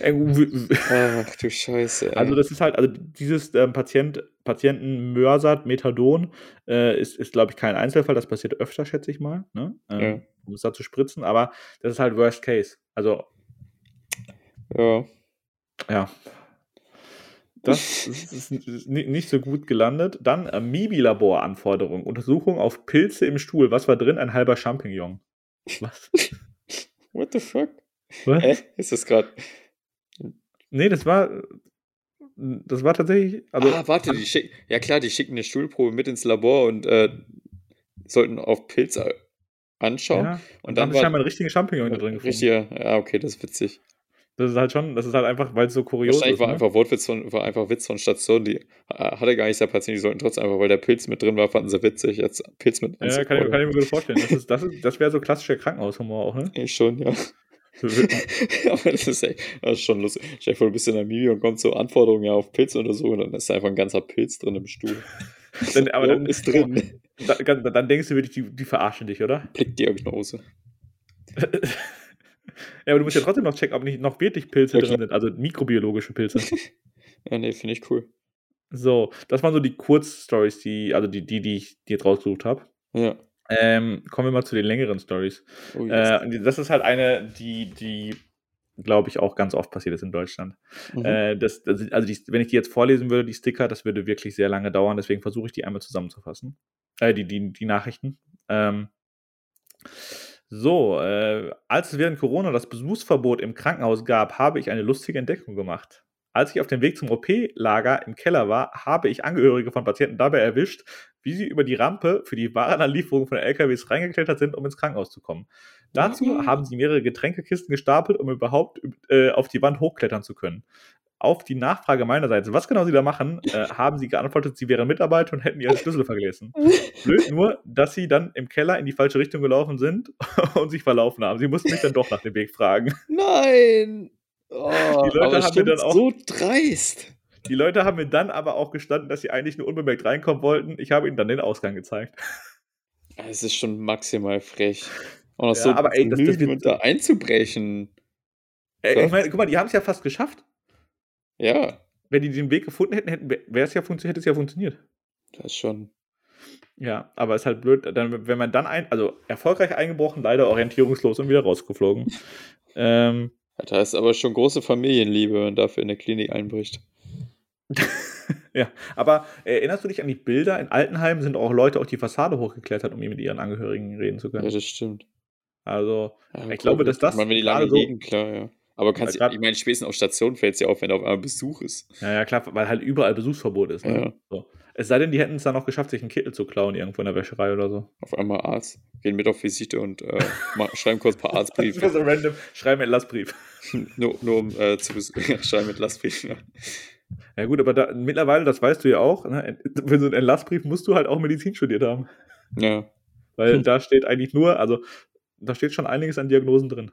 Ach du Scheiße. Ey. Also das ist halt, also dieses ähm, Patient, Patienten Mörsat, Methadon äh, ist, ist glaube ich, kein Einzelfall. Das passiert öfter, schätze ich mal. Ne? Ähm, Ja. Um es da zu spritzen, aber das ist halt Worst Case. Also Ja. Ja. Das ist, ist, ist ni- nicht so gut gelandet. Dann äh, MIBI-Laboranforderung. Untersuchung auf Pilze im Stuhl. Was war drin? Ein halber Champignon. Was? What the fuck? Was? Hä? Ist das gerade. Nee, das war. Das war tatsächlich. Also, ah, warte, die schicken. Ja klar, die schicken eine Stuhlprobe mit ins Labor und äh, sollten auf Pilz a- anschauen. ja, und dann dann haben sie scheinbar war einen richtigen Champignon da drin gefunden. richtiger. Ja, okay, das ist witzig. Das ist halt schon, das ist halt einfach, weil es so kurios Wahrscheinlich ist. war ne? einfach Wortwitz von, war einfach Witz von Station, die äh, hatte gar nicht der Patient, die sollten trotzdem einfach, weil der Pilz mit drin war, fanden sie witzig, jetzt Pilz mit Ja, kann ich, kann ich mir gut vorstellen. Das, ist, das, ist, das wäre so klassischer Krankenhaushumor auch, ne? Ich schon, ja. Aber das ist echt, das ist schon lustig. Stell dir vor, du bist in der Mimi und kommt so Anforderungen ja auf Pilzuntersuchung, dann ist da einfach ein ganzer Pilz drin im Stuhl. Dann, aber dann, ist drin. dann, dann denkst du wirklich, die, die verarschen dich, oder? Blickdiagnose. Ja, aber du musst ja trotzdem noch checken, ob nicht noch wirklich Pilze Ja, drin sind, also mikrobiologische Pilze. Ja, nee, finde ich cool. So, das waren so die Kurzstories, die, also die, die, die ich jetzt rausgesucht habe. Ja. Ähm, kommen wir mal zu den längeren Stories. Oh, Äh, yes. die- das ist halt eine, die, die, glaube ich, auch ganz oft passiert ist in Deutschland. Mhm. Äh, das, das, also die, wenn ich die jetzt vorlesen würde, die Sticker, das würde wirklich sehr lange dauern, deswegen versuche ich die einmal zusammenzufassen. Äh, die, die, die Nachrichten. Ähm, so, äh, als es während Corona das Besuchsverbot im Krankenhaus gab, habe ich eine lustige Entdeckung gemacht. Als ich auf dem Weg zum OP-Lager im Keller war, habe ich Angehörige von Patienten dabei erwischt, wie sie über die Rampe für die Warenanlieferung von LKWs reingeklettert sind, um ins Krankenhaus zu kommen. Dazu Mhm. haben sie mehrere Getränkekisten gestapelt, um überhaupt äh, auf die Wand hochklettern zu können. Auf die Nachfrage meinerseits, was genau sie da machen, äh, haben sie geantwortet, sie wären Mitarbeiter und hätten ihren Schlüssel vergessen. Blöd nur, dass sie dann im Keller in die falsche Richtung gelaufen sind und sich verlaufen haben. Sie mussten mich dann doch nach dem Weg fragen. Nein! Oh, Die Leute haben mir dann auch- so dreist. Die Leute haben mir dann aber auch gestanden, dass sie eigentlich nur unbemerkt reinkommen wollten. Ich habe ihnen dann den Ausgang gezeigt. Es ist schon maximal frech. Auch noch Ja, so aber ey, das- das und da einzubrechen. Ja. Ich meine, guck mal, die haben es ja fast geschafft. Ja, Wenn die den Weg gefunden hätten, hätten wäre es ja hätte es ja funktioniert. das ist schon. Ja, aber ist halt blöd, dann, wenn man dann ein, also erfolgreich eingebrochen, leider orientierungslos und wieder rausgeflogen. ähm, Da ist aber schon große Familienliebe, wenn man dafür in eine Klinik einbricht. ja, aber erinnerst du dich an die Bilder? In Altenheimen sind auch Leute auf die Fassade hochgeklettert, um mit ihren Angehörigen reden zu Ja, können. das stimmt. Also, Ja, Ich glaube, dass das Ich meine, wenn die lange so- liegen, klar, ja. Aber kannst grad- ich meine, spätestens auf Station fällt es ja auf, wenn da auf einmal Besuch ist. ja, ja, klar, weil halt überall Besuchsverbot ist. Ne? Ja. So. Es sei denn, die hätten es dann noch geschafft, sich einen Kittel zu klauen irgendwo in der Wäscherei oder so. Auf einmal Arzt, gehen mit auf Visite und äh, schreiben kurz ein paar Das wäre Arztbriefe. so random. Schreiben Entlassbrief. nur, nur um äh, zu bes- ja, schreiben mit Lastbriefen. Ja. Ja gut, aber da, mittlerweile, das weißt du ja auch, ne? für so einen Entlassbrief musst du halt auch Medizin studiert haben. ja. Weil Hm. da steht eigentlich nur, also da steht schon einiges an Diagnosen drin.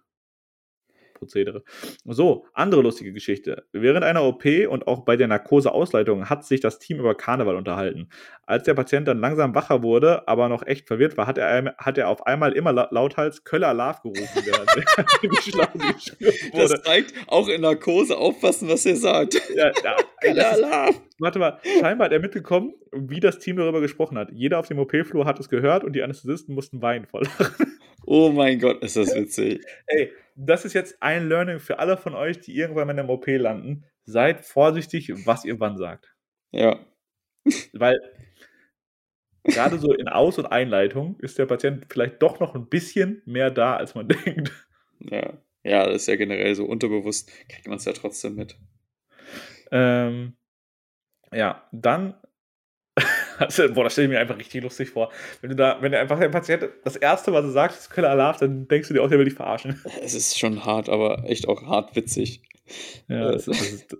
Prozedere. So, andere lustige Geschichte. Während einer OP und auch bei der Narkoseausleitung hat sich das Team über Karneval unterhalten. Als der Patient dann langsam wacher wurde, aber noch echt verwirrt war, hat er, hat er auf einmal immer la- lauthals Köller Love gerufen, während er Das zeigt auch in Narkose aufpassen, was er sagt. Ja, ja, ist, Alarm. warte mal, scheinbar hat er mitbekommen, wie das Team darüber gesprochen hat. Jeder auf dem OP-Flur hat es gehört und die Anästhesisten mussten weinen voll. Oh mein Gott, ist das witzig. Ey, das ist jetzt ein Learning für alle von euch, die irgendwann in einem OP landen. Seid vorsichtig, was ihr wann sagt. Ja. Weil gerade so in Aus- und Einleitung ist der Patient vielleicht doch noch ein bisschen mehr da, als man denkt. Ja. Ja, das ist ja generell so unterbewusst, kriegt man es ja trotzdem mit. Ähm, ja, dann. Also, boah, das stelle ich mir einfach richtig lustig vor. Wenn du da, wenn der einfach der Patient das erste, was er sagt, ist Köller Alarv, dann denkst du dir auch, der will dich verarschen. Es ist schon hart, aber echt auch hart witzig. Ja, das, das, ist,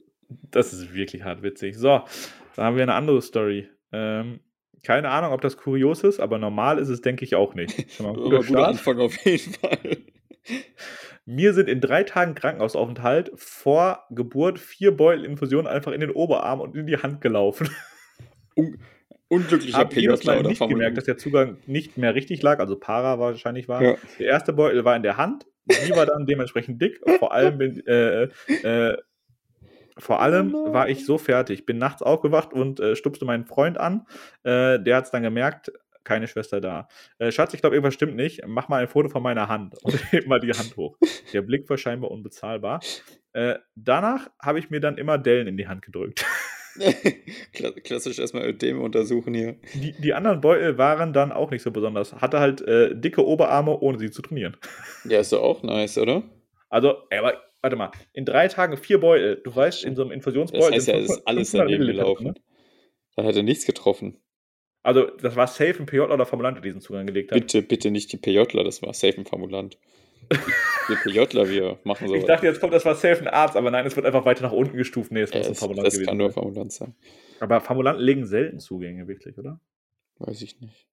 das ist wirklich hart witzig. So, dann haben wir eine andere Story. Ähm, keine Ahnung, ob das kurios ist, aber normal ist es, denke ich, auch nicht. Schon mal ein guter guter. Anfang auf jeden Fall. Mir sind in drei Tagen Krankenhausaufenthalt vor Geburt vier Beutelinfusionen einfach in den Oberarm und in die Hand gelaufen. Unglücklicher Hab Mal oder nicht Formulant. gemerkt, dass der Zugang nicht mehr richtig lag, also para wahrscheinlich war. Ja. Der erste Beutel war in der Hand, die war dann dementsprechend dick. Vor allem äh, äh, vor allem Oh war ich so fertig. Bin nachts aufgewacht und äh, stupste meinen Freund an. Äh, der hat es dann gemerkt, keine Schwester da. Äh, Schatz, ich glaube, irgendwas stimmt nicht. Mach mal ein Foto von meiner Hand und heb mal die Hand hoch. Der Blick war scheinbar unbezahlbar. Äh, danach habe ich mir dann immer Dellen in die Hand gedrückt. Kla- Klassisch erstmal Ödeme untersuchen hier. Die, die anderen Beutel waren dann auch nicht so besonders. Hatte halt äh, dicke Oberarme, ohne sie zu trainieren. Ja, ist doch auch nice, oder? Also, ey, aber warte mal, in drei Tagen vier Beutel. Du weißt, in so einem Das Infusionsbeutel. heißt ja, es ist 500 alles 500 daneben gelaufen. ne? Da hat er nichts getroffen. Also, das war safe ein PJ oder Formulant, der diesen Zugang gelegt hat. Bitte, bitte nicht die PJler, das war safe ein Formulant. Die PJler, wir machen sowas. Ich dachte, jetzt kommt, das war safe ein Arzt, aber nein, es wird einfach weiter nach unten gestuft. Nee, es Ja, muss ein Formulant das gewesen kann nur. Formulant sein. Aber Formulanten legen selten Zugänge, wirklich, oder? Weiß ich nicht.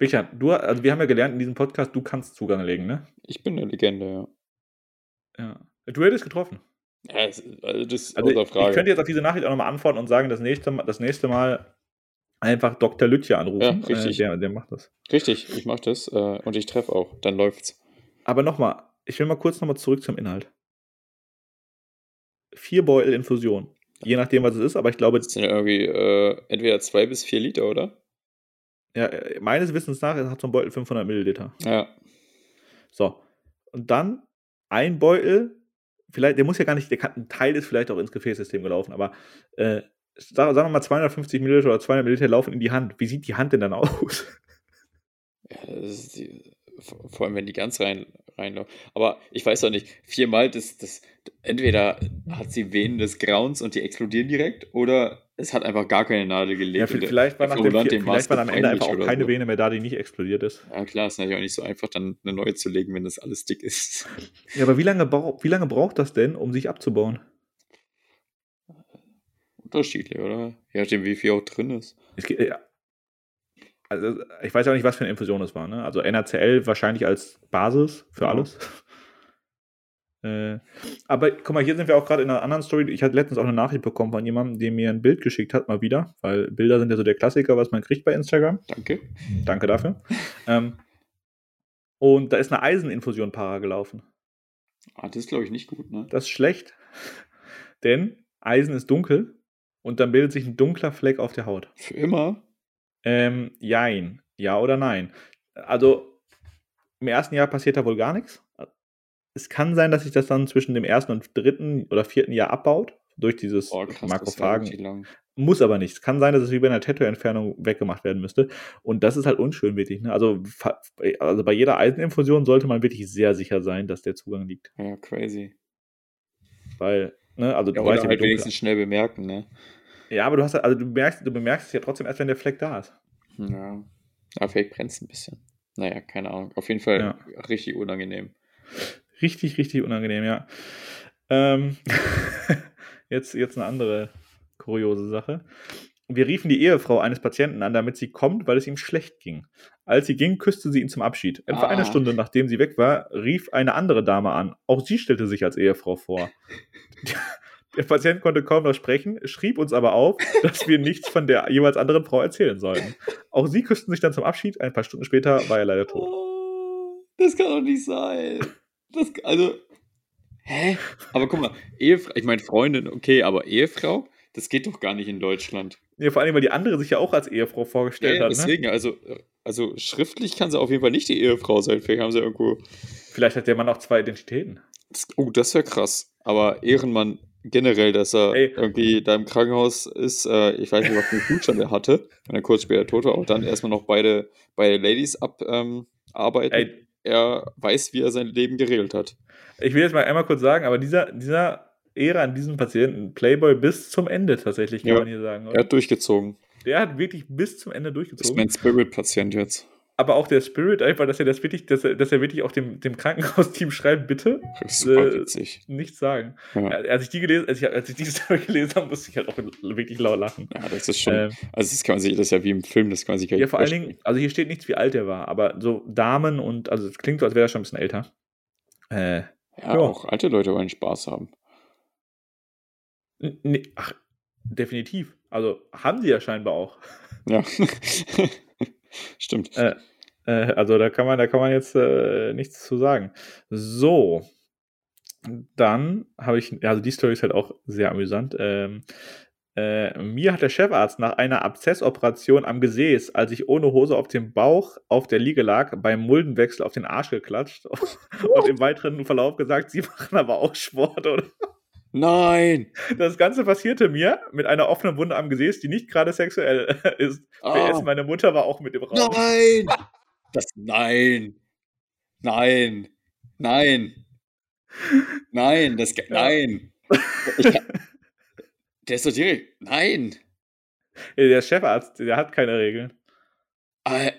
Richard, du, also wir haben ja gelernt in diesem Podcast, du kannst Zugang legen, ne? Ich bin eine Legende, ja. Ja. Du hättest getroffen. ja also das ist Also außer ich, Frage. ich könnte jetzt auf diese Nachricht auch nochmal antworten und sagen, das nächste Mal, das nächste Mal einfach Dr. Lütje anrufen. Ja, richtig. Äh, der, der macht das. Richtig, ich mache das äh, und ich treffe auch. Dann läuft's. Aber nochmal, ich will mal kurz nochmal zurück zum Inhalt. Vier Beutel Infusion. Je nachdem, was es ist, aber ich glaube, Das sind ja irgendwie äh, entweder zwei bis vier Liter, oder? ja, äh, meines Wissens nach hat so ein Beutel 500 Milliliter. Ja. So. Und dann ein Beutel, vielleicht, der muss ja gar nicht, der kann, ein Teil ist vielleicht auch ins Gefäßsystem gelaufen, aber äh, sagen sagen wir mal 250 Milliliter oder 200 Milliliter laufen in die Hand. Wie sieht die Hand denn dann aus? Ja, das ist die, vor allem, wenn die ganz rein, reinlaufen. Aber ich weiß auch nicht, viermal, das, das, entweder hat sie Venen des Grauens und die explodieren direkt, oder es hat einfach gar keine Nadel gelegt. Ja, vielleicht war, nach dem, vier- vielleicht war am Ende einfach auch keine so. Vene mehr da, die nicht explodiert ist. Ja, klar, ist natürlich auch nicht so einfach, dann eine neue zu legen, wenn das alles dick ist. Ja, aber wie lange, wie lange braucht das denn, um sich abzubauen? Unterschiedlich, oder? Je nachdem, wie viel auch drin ist. Es geht, ja. Also, ich weiß auch nicht, was für eine Infusion das war. Ne? Also NaCl wahrscheinlich als Basis für Ja. alles. äh, aber guck mal, hier sind wir auch gerade in einer anderen Story. Ich hatte letztens auch eine Nachricht bekommen von jemandem, der mir ein Bild geschickt hat, mal wieder, weil Bilder sind ja so der Klassiker, was man kriegt bei Instagram. Danke. Danke dafür. ähm, und da ist eine Eiseninfusion para gelaufen. Ah, das ist, glaube ich, nicht gut, ne? Das ist schlecht, denn Eisen ist dunkel und dann bildet sich ein dunkler Fleck auf der Haut. Für immer? Ähm, jein. Ja oder nein? Also, im ersten Jahr passiert da wohl gar nichts. Es kann sein, dass sich das dann zwischen dem ersten und dritten oder vierten Jahr abbaut, durch dieses Oh, krass, Makrophagen. Muss aber nicht. Es kann sein, dass es wie bei einer Tattoo-Entfernung weggemacht werden müsste. Und das ist halt unschön, wirklich. Ne? Also, also bei jeder Eiseninfusion sollte man wirklich sehr sicher sein, dass der Zugang liegt. Ja, crazy. Weil, ne, also Ja, du weißt ja, halt wenigstens schnell bemerken, ne? Ja, aber du hast also du merkst, du bemerkst es ja trotzdem erst, wenn der Fleck da ist. Ja. Aber vielleicht brennt es ein bisschen. Naja, keine Ahnung. Auf jeden Fall Ja. richtig unangenehm. Richtig, richtig unangenehm, ja. Ähm, jetzt, jetzt eine andere kuriose Sache. Wir riefen die Ehefrau eines Patienten an, damit sie kommt, weil es ihm schlecht ging. Als sie ging, küsste sie ihn zum Abschied. Etwa Ah. eine Stunde nachdem sie weg war, rief eine andere Dame an. Auch sie stellte sich als Ehefrau vor. Der Patient konnte kaum noch sprechen, schrieb uns aber auf, dass wir nichts von der jeweils anderen Frau erzählen sollten. Auch sie küssten sich dann zum Abschied. Ein paar Stunden später war er leider tot. Oh, das kann doch nicht sein. Das, also, hä? Aber guck mal, Ehefrau, ich meine Freundin, okay, aber Ehefrau, das geht doch gar nicht in Deutschland. Ja, vor allem, weil die andere sich ja auch als Ehefrau vorgestellt ja, hat. Ne? deswegen, also, also schriftlich kann sie auf jeden Fall nicht die Ehefrau sein. Vielleicht haben sie irgendwo. Vielleicht hat der Mann auch zwei Identitäten. Das, oh, das wäre krass. Aber Ehrenmann generell, dass er Ey. irgendwie da im Krankenhaus ist, äh, ich weiß nicht, was für einen Zustand er hatte, wenn er kurz später tot war, und dann erstmal noch beide, beide Ladies abarbeiten. Ähm, Er weiß, wie er sein Leben geregelt hat. ich will jetzt mal einmal kurz sagen, aber dieser, dieser Ehre an diesem Patienten, Playboy bis zum Ende tatsächlich, kann Ja. man hier sagen. Er hat durchgezogen. Der hat wirklich bis zum Ende Ist durchgezogen. mein Spirit-Patient jetzt. Aber auch der Spirit, einfach, dass er das wirklich, dass er, dass er wirklich auch dem, dem Krankenhausteam schreibt, bitte Äh, nichts sagen. Ja. Als ich die gelesen, als ich, als ich die Story gelesen habe, musste ich halt auch wirklich laut lachen. ja, das ist schon. Ähm, also, das kann man sich, das ist ja wie im Film, das kann man sich gar ja, nicht vor allen. Dingen, also hier steht nichts, wie alt er war, aber so Damen und, also es klingt so, als wäre er schon ein bisschen älter. Äh, Ja, ja. auch alte Leute wollen Spaß haben. nee, ach, definitiv. Also haben sie ja scheinbar auch. Ja. Stimmt. Äh, äh, also da kann man, da kann man jetzt äh, nichts zu sagen. So. Dann habe ich, also die Story ist halt auch sehr amüsant. Ähm, äh, mir hat der Chefarzt nach einer Abzessoperation am Gesäß, als ich ohne Hose auf dem Bauch auf der Liege lag, beim Muldenwechsel auf den Arsch geklatscht und im weiteren Verlauf gesagt, sie machen aber auch Sport, oder? Nein! Das Ganze passierte mir mit einer offenen Wunde am Gesäß, die nicht gerade sexuell ist. Ah. PS, meine Mutter war auch mit im Raum. Nein! Das, nein! Nein! Nein! Nein! Das, Ja. nein! Ich der ist doch direkt. Nein! Der Chefarzt, der hat keine Regeln. Ah,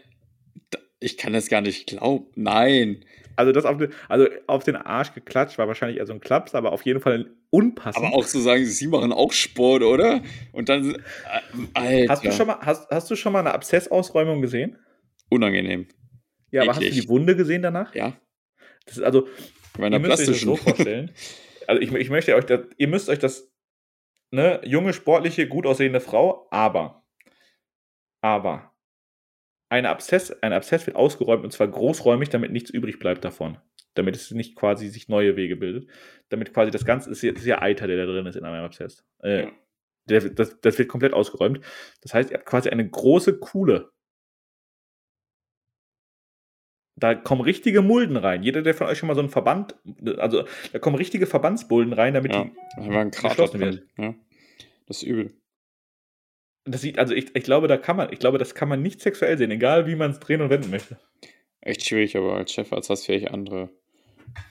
Ich kann das gar nicht glauben. Nein! Also das auf den, also auf den Arsch geklatscht war wahrscheinlich eher so ein Klaps, aber auf jeden Fall unpassend. Aber auch zu sagen, sie machen auch Sport, oder? Und dann. äh, Alter. hast du schon mal, hast, hast du schon mal eine Abszessausräumung gesehen? Unangenehm. Ja, aber hast du die Wunde gesehen danach? Ja. Das ist also, Bei einer ihr müsst euch das plastischen. so vorstellen. Also ich, ich möchte euch das, ihr müsst euch das, ne, junge, sportliche, gut aussehende Frau, aber, aber, eine Abszess, ein Abszess wird ausgeräumt und zwar großräumig, damit nichts übrig bleibt davon. Damit es nicht quasi sich neue Wege bildet. Damit quasi das Ganze ist ja, ist ja Eiter, der da drin ist in einem Abszess. Äh, Ja. der, das, das wird komplett ausgeräumt. Das heißt, ihr habt quasi eine große Kuhle. Da kommen richtige Mulden rein. Jeder, der von euch schon mal so einen Verband, also da kommen richtige Verbandsbulden rein, damit Ja, die. da war ein Krater geschlossen wird. Ja. Das ist übel. Das sieht, also ich, ich glaube, da kann man, ich glaube, das kann man nicht sexuell sehen, egal wie man es drehen und wenden möchte. Echt schwierig, aber als Chefarzt hast du vielleicht andere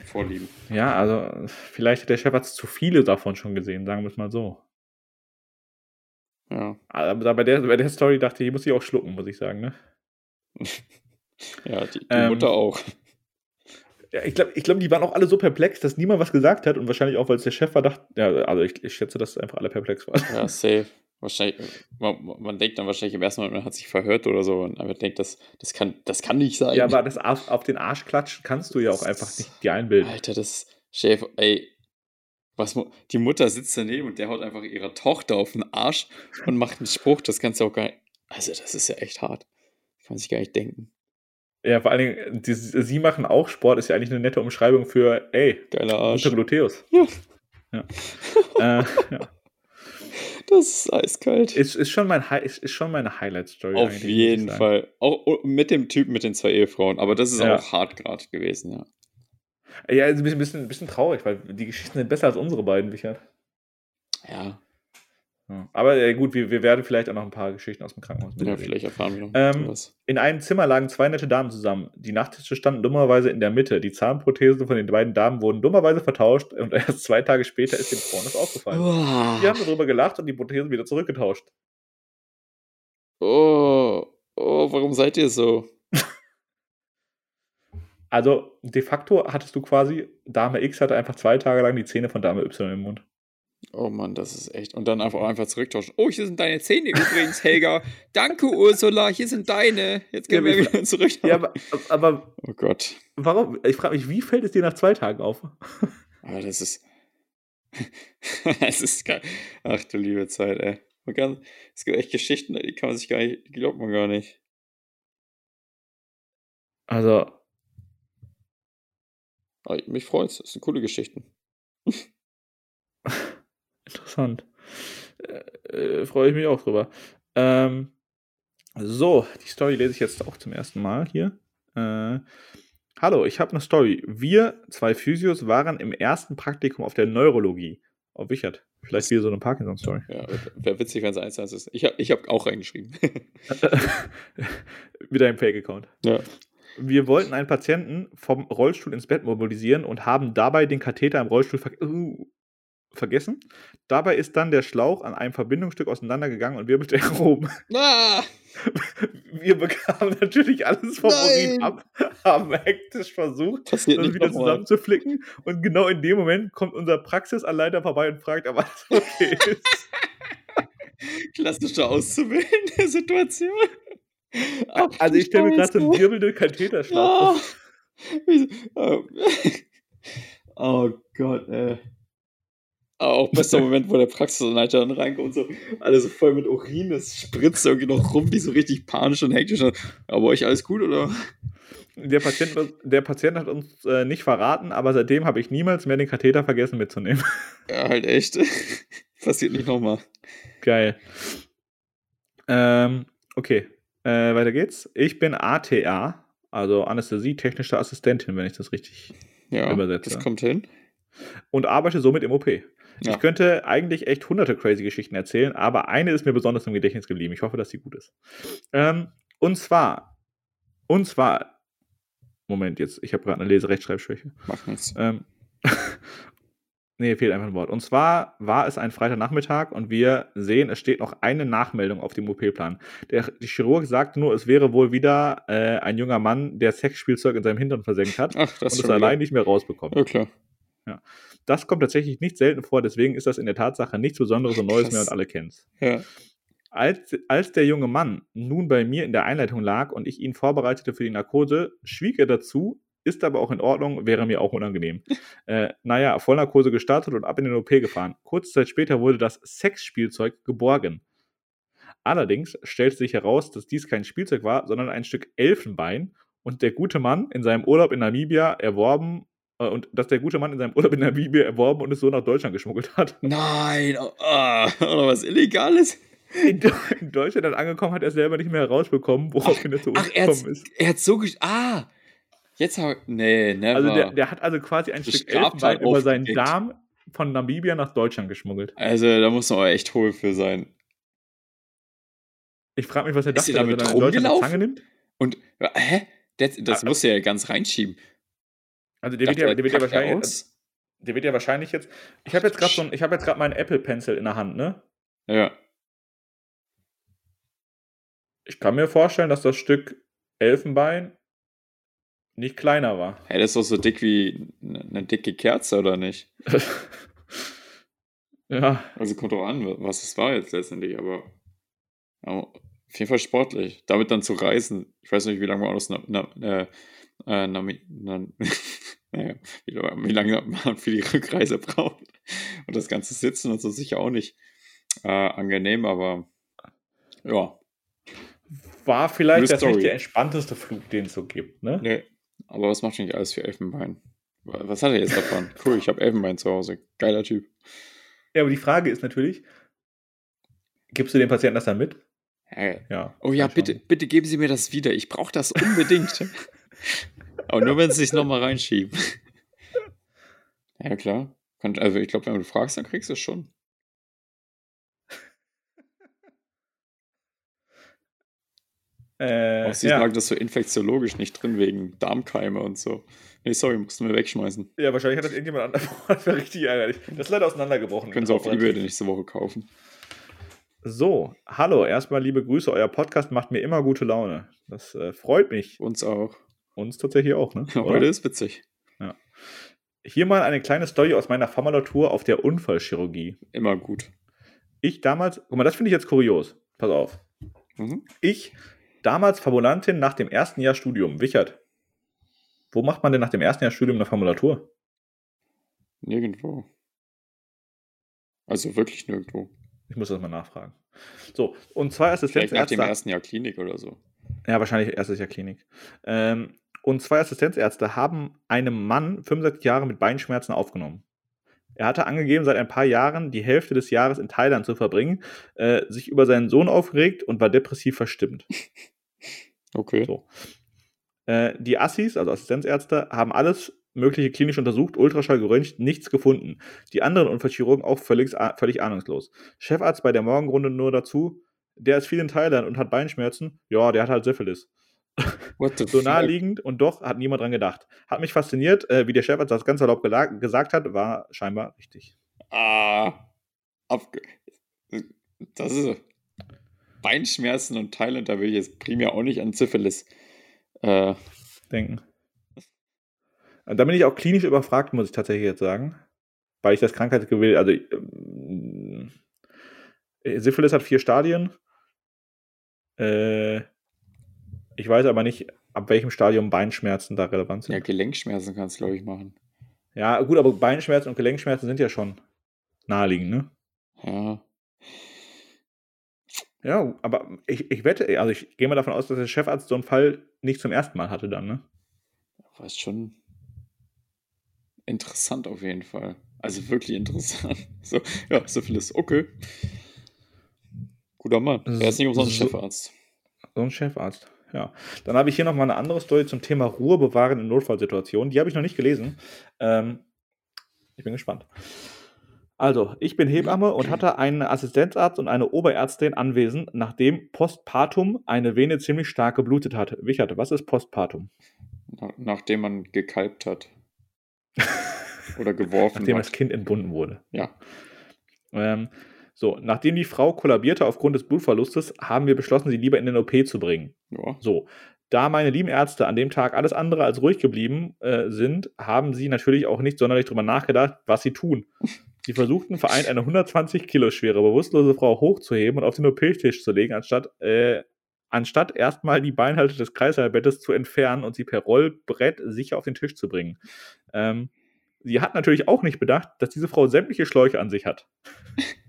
Vorlieben. Ja, also vielleicht hat der Chefarzt zu viele davon schon gesehen, sagen wir es mal so. Ja. Aber bei der, bei der Story dachte ich, ich muss sie auch schlucken, muss ich sagen, ne? Ja, die, die Ähm, Mutter auch. Ja, ich glaube, ich glaub, die waren auch alle so perplex, dass niemand was gesagt hat und wahrscheinlich auch, weil es der Chef war, dachte, ja, also ich, ich schätze, dass einfach alle perplex waren. Ja, safe. Wahrscheinlich, man, man denkt dann wahrscheinlich im ersten Moment, man hat sich verhört oder so, und aber denkt, das, das, kann, das kann nicht sein. Ja, aber das auf, auf den Arsch klatschen kannst du ja auch einfach nicht dir einbilden. Alter, das Chef, ey. Was, die Mutter sitzt daneben und der haut einfach ihrer Tochter auf den Arsch und macht einen Spruch, das kannst du auch gar nicht. Also, das ist ja echt hart. Kann man sich gar nicht denken. Ja, vor allen Dingen, die, sie machen auch Sport, ist ja eigentlich eine nette Umschreibung für, ey, Geiler Arsch. unter Gluteus. Ja. Ja. äh, ja. Das ist eiskalt. Ist, ist, schon mein ist, ist schon meine Highlight-Story. Auf jeden. Fall. Auch oh, mit dem Typen mit den zwei Ehefrauen. Aber das ist Ja. auch hart gerade gewesen, ja. Ja, ist ein bisschen, bisschen, bisschen traurig, weil die Geschichten sind besser als unsere beiden, Richard. Ja, Ja. Aber äh, gut, wir, wir werden vielleicht auch noch ein paar Geschichten aus dem Krankenhaus ja miterleben. vielleicht erfahren wir noch Ähm, was. In einem Zimmer lagen zwei nette Damen zusammen. Die Nachttische standen dummerweise in der Mitte. Die Zahnprothesen von den beiden Damen wurden dummerweise vertauscht und erst zwei Tage später ist den Frauen das aufgefallen. Die haben darüber gelacht und die Prothesen wieder zurückgetauscht. Oh, oh, warum seid ihr so? Also de facto hattest du quasi, Dame X hatte einfach zwei Tage lang die Zähne von Dame Y im Mund. Oh Mann, das ist echt. Und dann einfach auch einfach zurücktauschen. Oh, hier sind deine Zähne übrigens, Helga. Danke, Ursula, hier sind deine. Jetzt Ja, gehen wir aber- wieder zurück. Ja, aber, aber oh Gott. warum? Ich frage mich, wie fällt es dir nach zwei Tagen auf? Aber das ist. Es ist geil. Ach du liebe Zeit, ey. Man kann, es gibt echt Geschichten, die kann man sich gar nicht, die glaubt man gar nicht. Also, Aber mich freut's. Das sind coole Geschichten. Interessant. Äh, äh, Freue ich mich auch drüber. Ähm, so, die Story lese ich jetzt auch zum ersten Mal hier. Äh, hallo, ich habe eine Story. Wir, zwei Physios, waren im ersten Praktikum auf der Neurologie. Oh, Wichert. Vielleicht wieder so eine Parkinson-Story. Ja, wäre witzig, wenn es eins eins ist. Ich habe ich hab auch reingeschrieben. Wieder ein Fake-Account. ja. Wir wollten einen Patienten vom Rollstuhl ins Bett mobilisieren und haben dabei den Katheter im Rollstuhl ver uh, vergessen. Dabei ist dann der Schlauch an einem Verbindungsstück auseinandergegangen und wirbelte herum. Ah! Wir bekamen natürlich alles vom Nein! Urin ab, haben hektisch versucht, das nicht wieder nochmal. zusammenzuflicken. Und genau in dem Moment kommt unser Praxisanleiter vorbei und fragt, ob alles okay ist. Klassische auszubildende Situation. Ach, also ich stelle mir gerade so einen wirbelnden Katheterschlauch Ah. vor. Oh. oh Gott, ey. Auch bester Moment, wo der Praxisanleiter dann reinkommt und so, alle so voll mit Urin, es spritzt irgendwie noch rum, die so richtig panisch und hektisch. Aber euch alles gut, oder? Der Patient, der Patient hat uns äh, nicht verraten, aber seitdem habe ich niemals mehr den Katheter vergessen mitzunehmen. Ja, halt echt. Passiert nicht nochmal. Geil. Ähm, okay, äh, weiter geht's. Ich bin ATA, also Anästhesie-technische Assistentin, wenn ich das richtig Ja, übersetze. das kommt hin. Und arbeite somit im OP. Ja. Ich könnte eigentlich echt hunderte crazy Geschichten erzählen, aber eine ist mir besonders im Gedächtnis geblieben. Ich hoffe, dass sie gut ist. Ähm, und zwar, und zwar, Moment, jetzt, ich habe gerade eine Leserechtschreibschwäche. Macht nichts. Ähm, nee, fehlt einfach ein Wort. Und zwar war es ein Freitagnachmittag und wir sehen, es steht noch eine Nachmeldung auf dem OP-Plan. Der die Chirurg sagte nur, es wäre wohl wieder äh, ein junger Mann, der Sexspielzeug in seinem Hintern versenkt hat Ach, das und es allein nicht mehr rausbekommt. Ja, klar. Das kommt tatsächlich nicht selten vor, deswegen ist das in der Tatsache nichts Besonderes und Neues Krass. mehr und alle kennen es. Ja. Als, als der junge Mann nun bei mir in der Einleitung lag und ich ihn vorbereitete für die Narkose, schwieg er dazu, ist aber auch in Ordnung, wäre mir auch unangenehm. äh, naja, Vollnarkose gestartet und ab in den OP gefahren. Kurze Zeit später wurde das Sexspielzeug geborgen. Allerdings stellte sich heraus, dass dies kein Spielzeug war, sondern ein Stück Elfenbein und der gute Mann in seinem Urlaub in Namibia erworben und dass der gute Mann in seinem Urlaub in Namibia erworben und es so nach Deutschland geschmuggelt hat. Nein, oh, ah, oder was Illegales? In, in Deutschland dann angekommen hat er selber nicht mehr herausbekommen, woraufhin er zu uns Ach, gekommen ist. er hat so gesch Ah! Jetzt hab Nee, never. Also der, der hat also quasi ein Stück Elfenbein über seinen. Darm von Namibia nach Deutschland geschmuggelt. also, da muss man aber echt hohl für sein. Ich frage mich, was er Ist dachte, er damit dass er in Deutschland eine? Zange nimmt. Und, hä? Das, das Ah, muss er ja ganz reinschieben. Also der wird, ja, er, der, wird ja wahrscheinlich, aus? der wird ja wahrscheinlich jetzt. Ich habe jetzt gerade so ein, ich habe jetzt gerade meinen Apple Pencil in der Hand, ne? Ja. Ich kann mir vorstellen, dass das Stück Elfenbein nicht kleiner war. Hey, das ist doch so dick wie eine dicke Kerze, oder nicht? ja, Also kommt drauf an, was es war jetzt letztendlich, aber ja, auf jeden Fall sportlich. Damit dann zu reisen, ich weiß nicht, wie lange man aus äh, äh, na, na, naja, wie, wie lange man für die Rückreise braucht. Und das ganze Sitzen und so sicher auch nicht äh, angenehm, aber ja, war vielleicht das nicht der entspannteste Flug, den es so gibt, ne? nee. Aber was macht nicht alles für Elfenbein? Wa- Was hat er jetzt davon? Cool, ich habe Elfenbein zu Hause. Geiler Typ. Ja, aber die Frage ist natürlich, gibst du dem Patienten das dann mit? Hey. Ja. Oh ja, bitte, bitte geben Sie mir das wieder. Ich brauche das unbedingt. Aber nur, wenn Sie es nochmal reinschieben. Ja, klar. Also, ich glaube, wenn du fragst, dann kriegst du es schon. Äh, Auch sie ja. sagen das so infektiologisch nicht drin, wegen Darmkeime und so. Nee, sorry, mussten wir wegschmeißen. ja, wahrscheinlich hat das irgendjemand anders. richtig ärgerlich. Das ist leider auseinandergebrochen. Können Sie auf Ebay nächste Woche kaufen. So, hallo, erstmal liebe Grüße. Euer Podcast macht mir immer gute Laune. Das äh, freut mich. Uns auch. Uns tatsächlich auch, ne? Heute Oder? ist witzig. Hier mal eine kleine Story aus meiner Formulatur auf der Unfallchirurgie. Immer gut. Ich damals, guck mal, das finde ich jetzt kurios. Pass auf. Mhm. Ich, damals Formulantin nach dem ersten Jahr Studium. Wichert, wo macht man denn nach dem ersten Jahr Studium eine Formulatur? Nirgendwo. Also wirklich nirgendwo. Ich muss das mal nachfragen. So, und zwei Vielleicht nach dem ersten Jahr Klinik oder so. Ja, wahrscheinlich erstes Jahr Klinik. Ähm, und zwei Assistenzärzte haben einem Mann 65 Jahre mit Beinschmerzen aufgenommen. Er hatte angegeben, seit ein paar Jahren die Hälfte des Jahres in Thailand zu verbringen, äh, sich über seinen Sohn aufgeregt und war depressiv verstimmt. Okay. So. Äh, die Assis, also Assistenzärzte, haben alles mögliche klinisch untersucht, Ultraschall geröntgt, nichts gefunden. Die anderen Unfallchirurgen auch völlig, völlig ahnungslos. Chefarzt bei der Morgenrunde nur dazu, der ist viel in Thailand und hat Beinschmerzen. Ja, der hat halt Syphilis. So naheliegend und doch hat niemand dran gedacht. Hat mich fasziniert, äh, wie der Chefarzt das ganz erlaubt gesagt hat, war scheinbar richtig. Ah. Abge das ist. Beinschmerzen und Thailand, da will ich jetzt primär auch nicht an Syphilis. Äh, Denken. Äh, Da bin ich auch klinisch überfragt, muss ich tatsächlich jetzt sagen. Weil ich das Krankheitsgebild, also ähm, äh, Syphilis hat vier Stadien. Äh, ich weiß aber nicht, ab welchem Stadium Beinschmerzen da relevant sind. ja, Gelenkschmerzen kannst du, glaube ich, machen. Ja, gut, aber Beinschmerzen und Gelenkschmerzen sind ja schon naheliegend, ne? Ja. Ja, aber ich, ich wette, also ich gehe mal davon aus, dass der Chefarzt so einen Fall nicht zum ersten Mal hatte dann, ne? War schon interessant auf jeden Fall. Also wirklich interessant. So, ja, Syphilis, okay. Guter Mann. Er ist nicht umsonst So- Chefarzt. So ein Chefarzt. Ja. Dann habe ich hier noch mal eine andere Story zum Thema Ruhe bewahren in Notfallsituationen. Die habe ich noch nicht gelesen. Ähm, ich bin gespannt. Also, ich bin Hebamme und hatte einen Assistenzarzt und eine Oberärztin anwesend, nachdem postpartum eine Vene ziemlich stark geblutet hatte. Wichert, was ist postpartum? Na- Nachdem man gekalbt hat. Oder geworfen Nachdem hat. das Kind entbunden wurde. Ja. Ähm, so, nachdem die Frau kollabierte aufgrund des Blutverlustes, haben wir beschlossen, sie lieber in den OP zu bringen. Ja. So, da meine lieben Ärzte an dem Tag alles andere als ruhig geblieben äh, sind, haben sie natürlich auch nicht sonderlich drüber nachgedacht, was sie tun. Sie versuchten vereint eine 120 Kilo schwere, bewusstlose Frau hochzuheben und auf den OP-Tisch zu legen, anstatt, äh, anstatt erstmal die Beinhalte des Kreißsaalbettes zu entfernen und sie per Rollbrett sicher auf den Tisch zu bringen. Ähm, sie hat natürlich auch nicht bedacht, dass diese Frau sämtliche Schläuche an sich hat.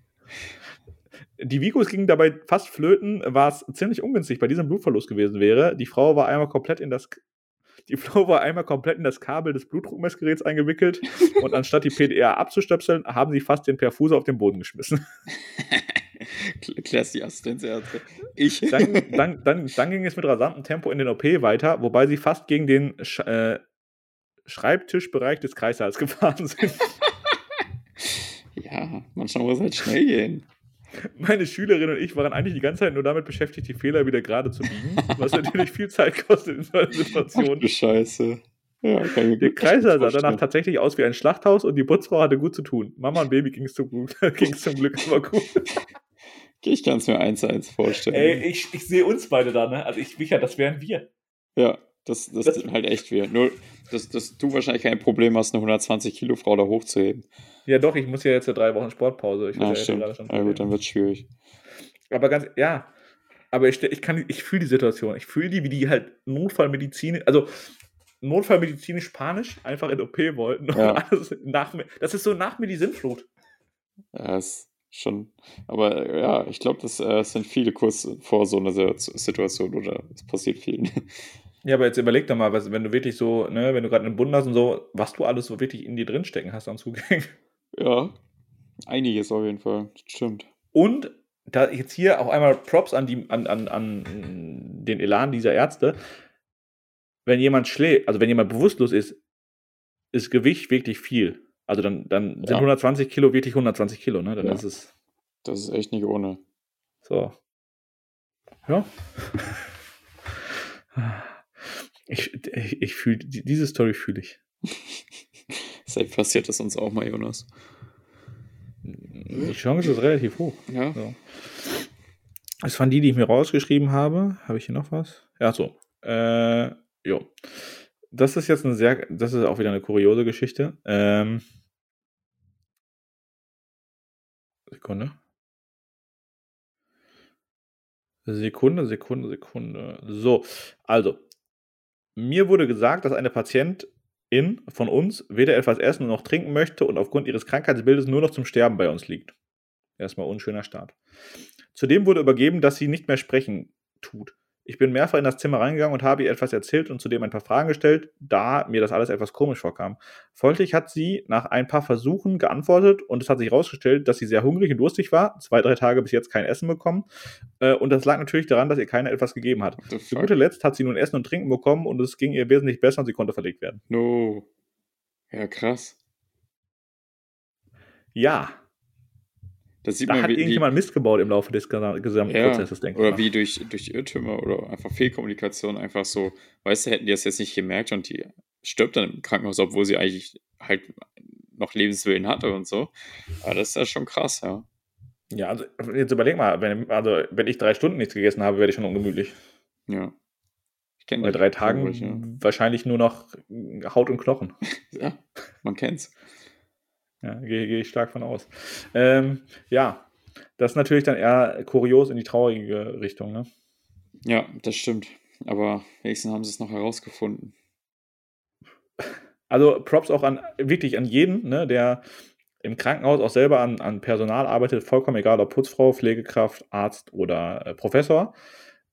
Die Vigos gingen dabei fast flöten, was ziemlich ungünstig bei diesem Blutverlust gewesen wäre. Die Frau war einmal komplett in das die Frau war einmal komplett in das Kabel des Blutdruckmessgeräts eingewickelt und anstatt die PDA abzustöpseln, haben sie fast den Perfuser auf den Boden geschmissen. Die Assistenzärzte. Ich. Dann, dann, dann, dann ging es mit rasantem Tempo in den OP weiter, wobei sie fast gegen den Sch äh, Schreibtischbereich des Kreissaals gefahren sind. ja, manchmal muss es halt schnell gehen. Meine Schülerin und ich waren eigentlich die ganze Zeit nur damit beschäftigt, die Fehler wieder gerade zu biegen, was natürlich viel Zeit kostet in solchen Ach Situationen. du Scheiße. Ja, Der Kreißsaal sah danach tatsächlich aus wie ein Schlachthaus und die Putzfrau hatte gut zu tun. Mama und Baby ging es zum, zum Glück aber gut. Ich kann es mir eins zu eins vorstellen. Ey, ich, ich sehe uns beide da, ne? Also ich, Micha, das wären wir. Ja, das, das, Das- ist halt echt wir. Nur, dass, dass du wahrscheinlich kein Problem hast, eine 120 Kilo Frau da hochzuheben. Ja doch, ich muss ja jetzt ja drei Wochen Sportpause. Ich Ja, ja stimmt. schon Ja, gut, dann wird es schwierig. Aber ganz, ja. Aber ich, ich kann, ich fühle die Situation. Ich fühle die, wie die halt Notfallmedizin, also Notfallmedizinisch Panisch einfach in OP wollten. Ja. alles nach. Das ist so nach mir die Sinnflut. Ja, ist schon. Aber ja, ich glaube, das äh, sind viele kurz vor so einer Si- Situation oder es passiert vielen. Ja, aber jetzt überleg doch mal, was, wenn du wirklich so, ne, wenn du gerade einen Bund hast und so, was du alles so wirklich in dir drinstecken hast an Zugängen. Ja, einiges auf jeden Fall. Stimmt. Und da jetzt hier auch einmal Props an, die, an, an, an den Elan dieser Ärzte. Wenn jemand schlägt, also wenn jemand bewusstlos ist, ist Gewicht wirklich viel. Also dann, dann sind Ja. 120 Kilo wirklich 120 Kilo, ne? Dann Ja. ist es Das ist echt nicht ohne. so. Ja. Ich, ich, ich fühle, diese Story fühle ich. Safe passiert das uns auch mal, Jonas. Die Chance ist relativ hoch. Ja. So. Das waren die, die ich mir rausgeschrieben habe. Habe ich hier noch was? Ja, so. Äh, jo. Das ist jetzt eine sehr, das ist auch wieder eine kuriose Geschichte. Ähm, Sekunde. Sekunde, Sekunde, Sekunde. So, also. Mir wurde gesagt, dass eine Patientin von uns weder etwas essen noch trinken möchte und aufgrund ihres Krankheitsbildes nur noch zum Sterben bei uns liegt. Erstmal unschöner Start. Zudem wurde übergeben, dass sie nicht mehr sprechen tut. Ich bin mehrfach in das Zimmer reingegangen und habe ihr etwas erzählt und zudem ein paar Fragen gestellt, da mir das alles etwas komisch vorkam. Folglich hat sie nach ein paar Versuchen geantwortet und es hat sich herausgestellt, dass sie sehr hungrig und durstig war, zwei, drei Tage bis jetzt kein Essen bekommen. Äh, und das lag natürlich daran, dass ihr keiner etwas gegeben hat. Zu guter Letzt hat sie nun Essen und Trinken bekommen und es ging ihr wesentlich besser und sie konnte verlegt werden. No. Ja, krass. Ja, Das sieht da man, hat wie, wie, irgendjemand Mist gebaut im Laufe des gesa- gesamten ja, Prozesses, denke ich. oder mal. wie durch, durch Irrtümer oder einfach Fehlkommunikation einfach so, weißt du, hätten die das jetzt nicht gemerkt und die stirbt dann im Krankenhaus, obwohl sie eigentlich halt noch Lebenswillen hatte und so. Aber das ist ja schon krass, ja. Ja, also jetzt überleg mal, wenn, also, wenn ich drei Stunden nichts gegessen habe, werde ich schon ungemütlich. Ja. Ich kenne Bei drei Tagen wahrscheinlich nur noch Haut und Knochen. Ja, man kennt's. Ja, gehe gehe ich stark von aus. Ähm, ja, das ist natürlich dann eher kurios in die traurige Richtung. Ne? Ja, das stimmt. Aber wenigstens haben sie es noch herausgefunden. Also Props auch an wirklich an jeden, ne, der im Krankenhaus auch selber an, an Personal arbeitet, vollkommen egal, ob Putzfrau, Pflegekraft, Arzt oder äh, Professor.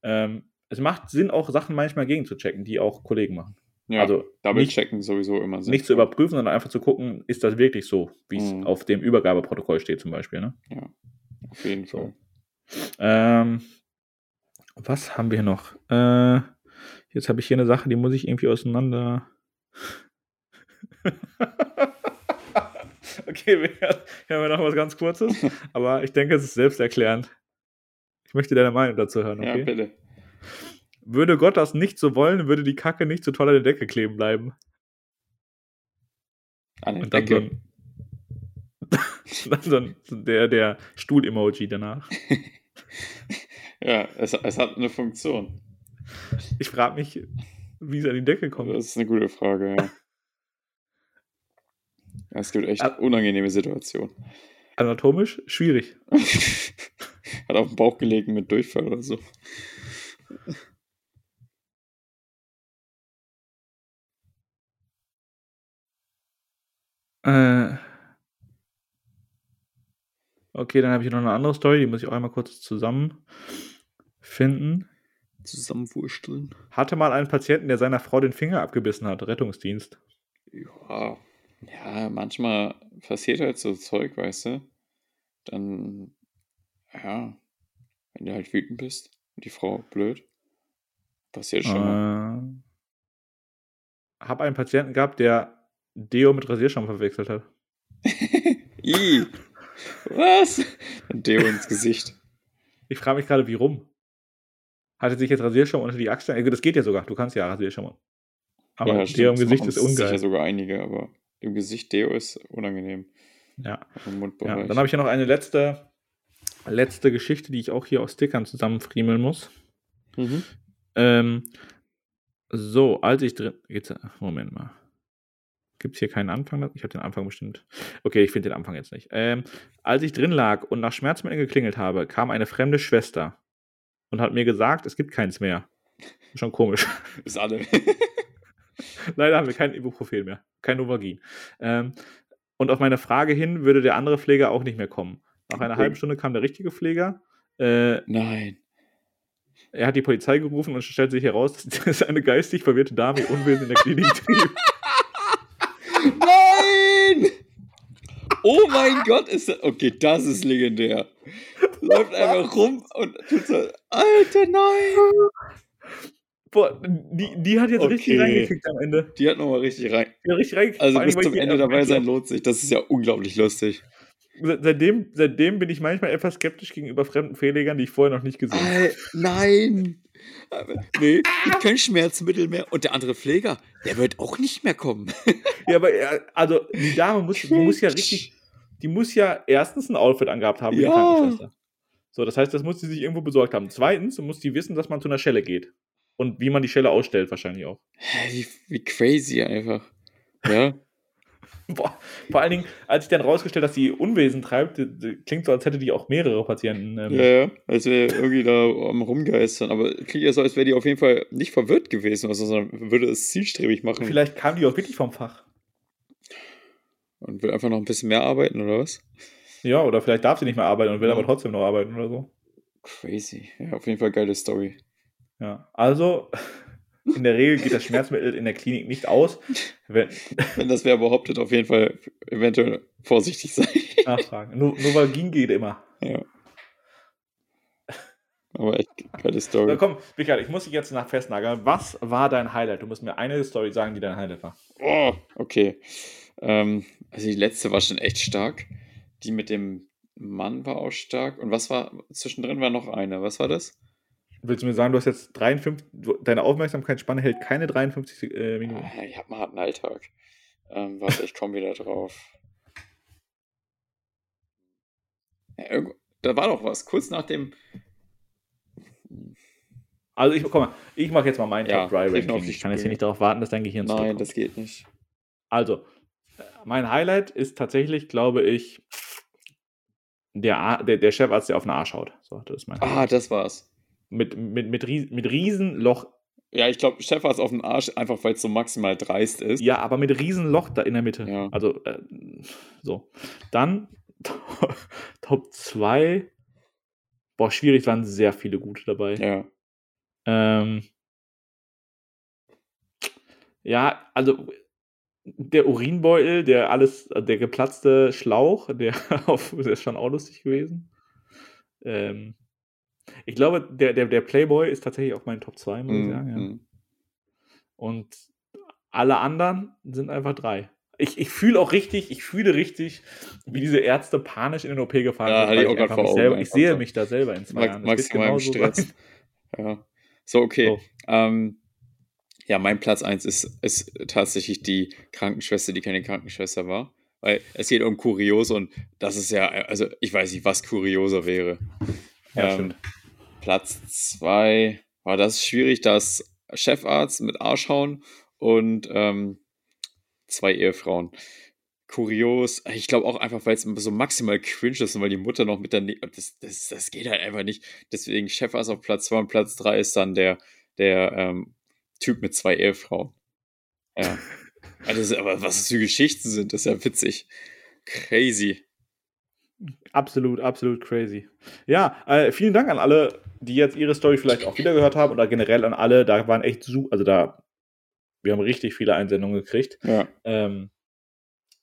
Ähm, es macht Sinn, auch Sachen manchmal gegenzuchecken, die auch Kollegen machen. Ja, also Double nicht, checken sowieso immer nicht sinnvoll. zu überprüfen, sondern einfach zu gucken, ist das wirklich so, wie es Mhm. auf dem Übergabeprotokoll steht zum Beispiel. Ne? Ja, auf jeden So. Fall. Ähm, was haben wir noch? Äh, jetzt habe ich hier eine Sache, die muss ich irgendwie auseinander. okay, wir, hier haben wir noch was ganz Kurzes, aber ich denke, es ist selbsterklärend. Ich möchte deine Meinung dazu hören, Ja, okay? bitte. Würde Gott das nicht so wollen, würde die Kacke nicht so toll an der Decke kleben bleiben. An der Und dann so Decke. ein, dann so ein der, der Stuhl-Emoji danach. Ja, es, es hat eine Funktion. Ich frage mich, wie es an die Decke kommt. Das ist eine gute Frage, ja. Es gibt echt unangenehme Situationen. Anatomisch schwierig. Hat auf den Bauch gelegen mit Durchfall oder so. Äh, okay, dann habe ich noch eine andere Story, die muss ich auch einmal kurz zusammenfinden. Zusammenwursteln. Hatte mal einen Patienten, der seiner Frau den Finger abgebissen hat, Rettungsdienst. Ja. Ja, manchmal passiert halt so Zeug, weißt du? Dann, ja, wenn du halt wütend bist und die Frau blöd, passiert schon mal. Äh, habe einen Patienten gehabt, der Deo mit Rasierschaum verwechselt hat. I, was? Ein Deo ins Gesicht. Ich frage mich gerade, wie rum? Hatte sich jetzt Rasierschaum unter die Achseln? Äh, Das geht ja sogar. Du kannst ja Rasierschaum. Aber ja, Deo im Gesicht ist Sicher ungeil. sogar einige, aber im Gesicht Deo ist unangenehm. Ja. Ja. Dann habe ich ja noch eine letzte, letzte Geschichte, die ich auch hier aus Stickern zusammenfriemeln muss. mhm. Ähm, so, als ich drin. Moment mal. Gibt es hier keinen Anfang? Ich habe den Anfang bestimmt. Okay, ich finde den Anfang jetzt nicht. Ähm, als ich drin lag und nach Schmerzmitteln geklingelt habe, kam eine fremde Schwester und hat mir gesagt, es gibt keins mehr. Schon komisch. Ist alle. Leider haben wir kein Ibuprofen mehr. Kein Novagin. Ähm, und auf meine Frage hin würde der andere Pfleger auch nicht mehr kommen. Nach einer Okay. halben Stunde kam der richtige Pfleger. Äh, Nein. er hat die Polizei gerufen und stellt sich heraus, dass eine geistig verwirrte Dame Unwesen in der Klinik trieb. Nein! Oh mein Gott, ist das. Okay, das ist legendär. Läuft einfach rum und tut so. Alter, nein! Boah, die, die hat jetzt richtig Okay. reingekickt am Ende. Die hat nochmal richtig rein. Die hat richtig reingekickt. Also bis zum Ende dabei sein lohnt sich. Das ist ja unglaublich lustig. Se- Seitdem, seitdem bin ich manchmal etwas skeptisch gegenüber fremden Pflegern, die ich vorher noch nicht gesehen habe. Al nein! Nee, gibt kein Schmerzmittel mehr. Und der andere Pfleger, der wird auch nicht mehr kommen. Ja, aber er- also die Dame muss, die muss ja richtig, die muss ja erstens ein Outfit angehabt haben, Ja. Krankenschwester. So, das heißt, das muss sie sich irgendwo besorgt haben. Zweitens muss die wissen, dass man zu einer Schelle geht. Und wie man die Schelle ausstellt, wahrscheinlich auch. Wie, wie crazy einfach. Ja? Boah, vor allen Dingen, als ich dann rausgestellt, dass die Unwesen treibt, klingt so, als hätte die auch mehrere Patienten. Ähm, Ja, ja. Als wäre irgendwie da am Rumgeistern. Aber klingt ja so, als wäre die auf jeden Fall nicht verwirrt gewesen, also, sondern würde es zielstrebig machen. Vielleicht kam die auch wirklich vom Fach. Und will einfach noch ein bisschen mehr arbeiten, oder was? Ja, oder vielleicht darf sie nicht mehr arbeiten und will Ja. aber trotzdem noch arbeiten oder so. Crazy. Ja, auf jeden Fall geile Story. Ja, also in der Regel geht das Schmerzmittel in der Klinik nicht aus. Wenn, Wenn das wer behauptet, auf jeden Fall eventuell vorsichtig sein. nachfragen. No, Novagin geht immer. ja. Aber echt geile Story. komm, Richard, ich muss dich jetzt nach festnageln. Was war dein Highlight? Du musst mir eine Story sagen, die dein Highlight war. Oh, okay. Ähm, also die letzte war schon echt stark. Die mit dem Mann war auch stark. Und was war, zwischendrin war noch eine. Was war das? Willst du mir sagen, du hast jetzt 53, du- deine Aufmerksamkeitsspanne hält keine 53 äh, Minuten. Ah, Ich habe einen harten Alltag. Ähm, warte, ich komme wieder drauf. Ja, da war doch was. Kurz nach dem. Also ich, mal, ich mache jetzt mal mein Ja, Top 3 krieg noch Ranking. Ich kann jetzt hier nicht darauf warten, dass dein Gehirn Nein, das geht nicht. Also, mein Highlight ist tatsächlich, glaube ich, der, Ar- der, der Chefarzt, der auf den Arsch haut. So, das ist mein Ah, Highlight. das war's. Mit, mit, mit, Ries- mit Riesenloch Ja, ich glaube, Chefarzt auf den Arsch, einfach weil es so maximal dreist ist. Ja, aber mit Riesenloch da in der Mitte. Ja. Also, äh, so. Dann Top 2. Boah, schwierig, waren sehr viele gute dabei. Ja. Ähm, ja, also der Urinbeutel, der alles, der geplatzte Schlauch, der, auf, der ist schon auch lustig gewesen. Ähm, ich glaube, der, der, der Playboy ist tatsächlich auch mein Top 2, muss ich Mhm, sagen. Ja. mhm. Und alle anderen sind einfach drei. Ich, ich fühle auch richtig, ich fühle richtig, wie diese Ärzte panisch in den OP gefahren Ja, sind. hatte ich auch einfach vor Augen selber, ich sehe mich da selber in zwei Max- Jahren. Maximal im Stress. Ja. So, okay. So. Ähm, ja, mein Platz 1 ist, ist tatsächlich die Krankenschwester, die keine Krankenschwester war. Weil es geht um Kuriose und das ist ja, also ich weiß nicht, was kurioser wäre. Ja, Ähm, stimmt. Platz 2 war das schwierig, das Chefarzt mit Arschhauen und ähm, zwei Ehefrauen. Kurios, ich glaube auch einfach, weil es so maximal cringe ist und weil die Mutter noch mit daneben, das, das, das geht halt einfach nicht. Deswegen Chefarzt auf Platz 2 und Platz 3 ist dann der, der ähm, Typ mit zwei Ehefrauen. Ja. Also, aber was das für Geschichten sind, das ist ja witzig. Crazy. Absolut, absolut crazy. Ja, äh, vielen Dank an alle, die jetzt ihre Story vielleicht auch wieder gehört haben oder generell an alle. Da waren echt su, also da, wir haben richtig viele Einsendungen gekriegt. Ja, Ähm,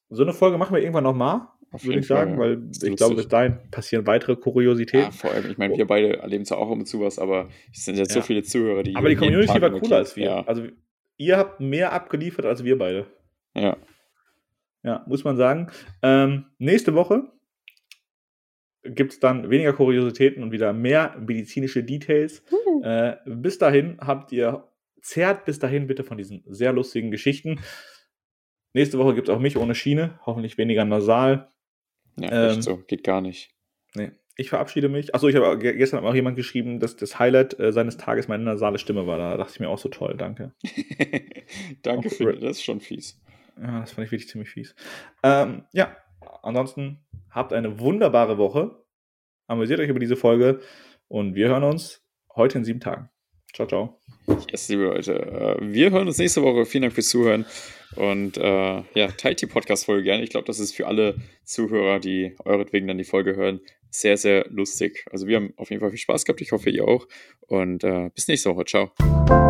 so eine Folge machen wir irgendwann nochmal, würde ich sagen, Fall. weil ich glaube, bis dahin passieren weitere Ja, Kuriositäten. vor allem, ich meine, wir beide erleben zwar auch immer zu was, aber es sind jetzt so Ja. viele Zuhörer, die. Aber die Community Tag war cooler als wir. Ja, Also ihr habt mehr abgeliefert als wir beide. ja. Ja, muss man sagen. Ähm, nächste Woche gibt es dann weniger Kuriositäten und wieder mehr medizinische Details. Äh, bis dahin habt ihr, zerrt bis dahin bitte von diesen sehr lustigen Geschichten. Nächste Woche gibt es auch mich ohne Schiene, hoffentlich weniger nasal. Ja, Ähm, echt so. Geht gar nicht. Nee, ich verabschiede mich. Achso, ich habe ge- gestern auch jemand geschrieben, dass das Highlight äh, seines Tages meine nasale Stimme war. Da dachte ich mir auch so toll, danke. Danke für das ist schon fies. Ja, das fand ich wirklich ziemlich fies. Ähm, ja, ansonsten habt eine wunderbare Woche. Amüsiert euch über diese Folge und wir hören uns heute in sieben Tagen. Ciao, ciao. Yes, liebe Leute. äh, Wir hören uns nächste Woche. Vielen Dank fürs Zuhören. Und äh, ja, teilt die Podcast-Folge gerne. Ich glaube, das ist für alle Zuhörer, die euretwegen dann die Folge hören, sehr, sehr lustig. Also wir haben auf jeden Fall viel Spaß gehabt. Ich hoffe, ihr auch. Und äh, bis nächste Woche. Ciao.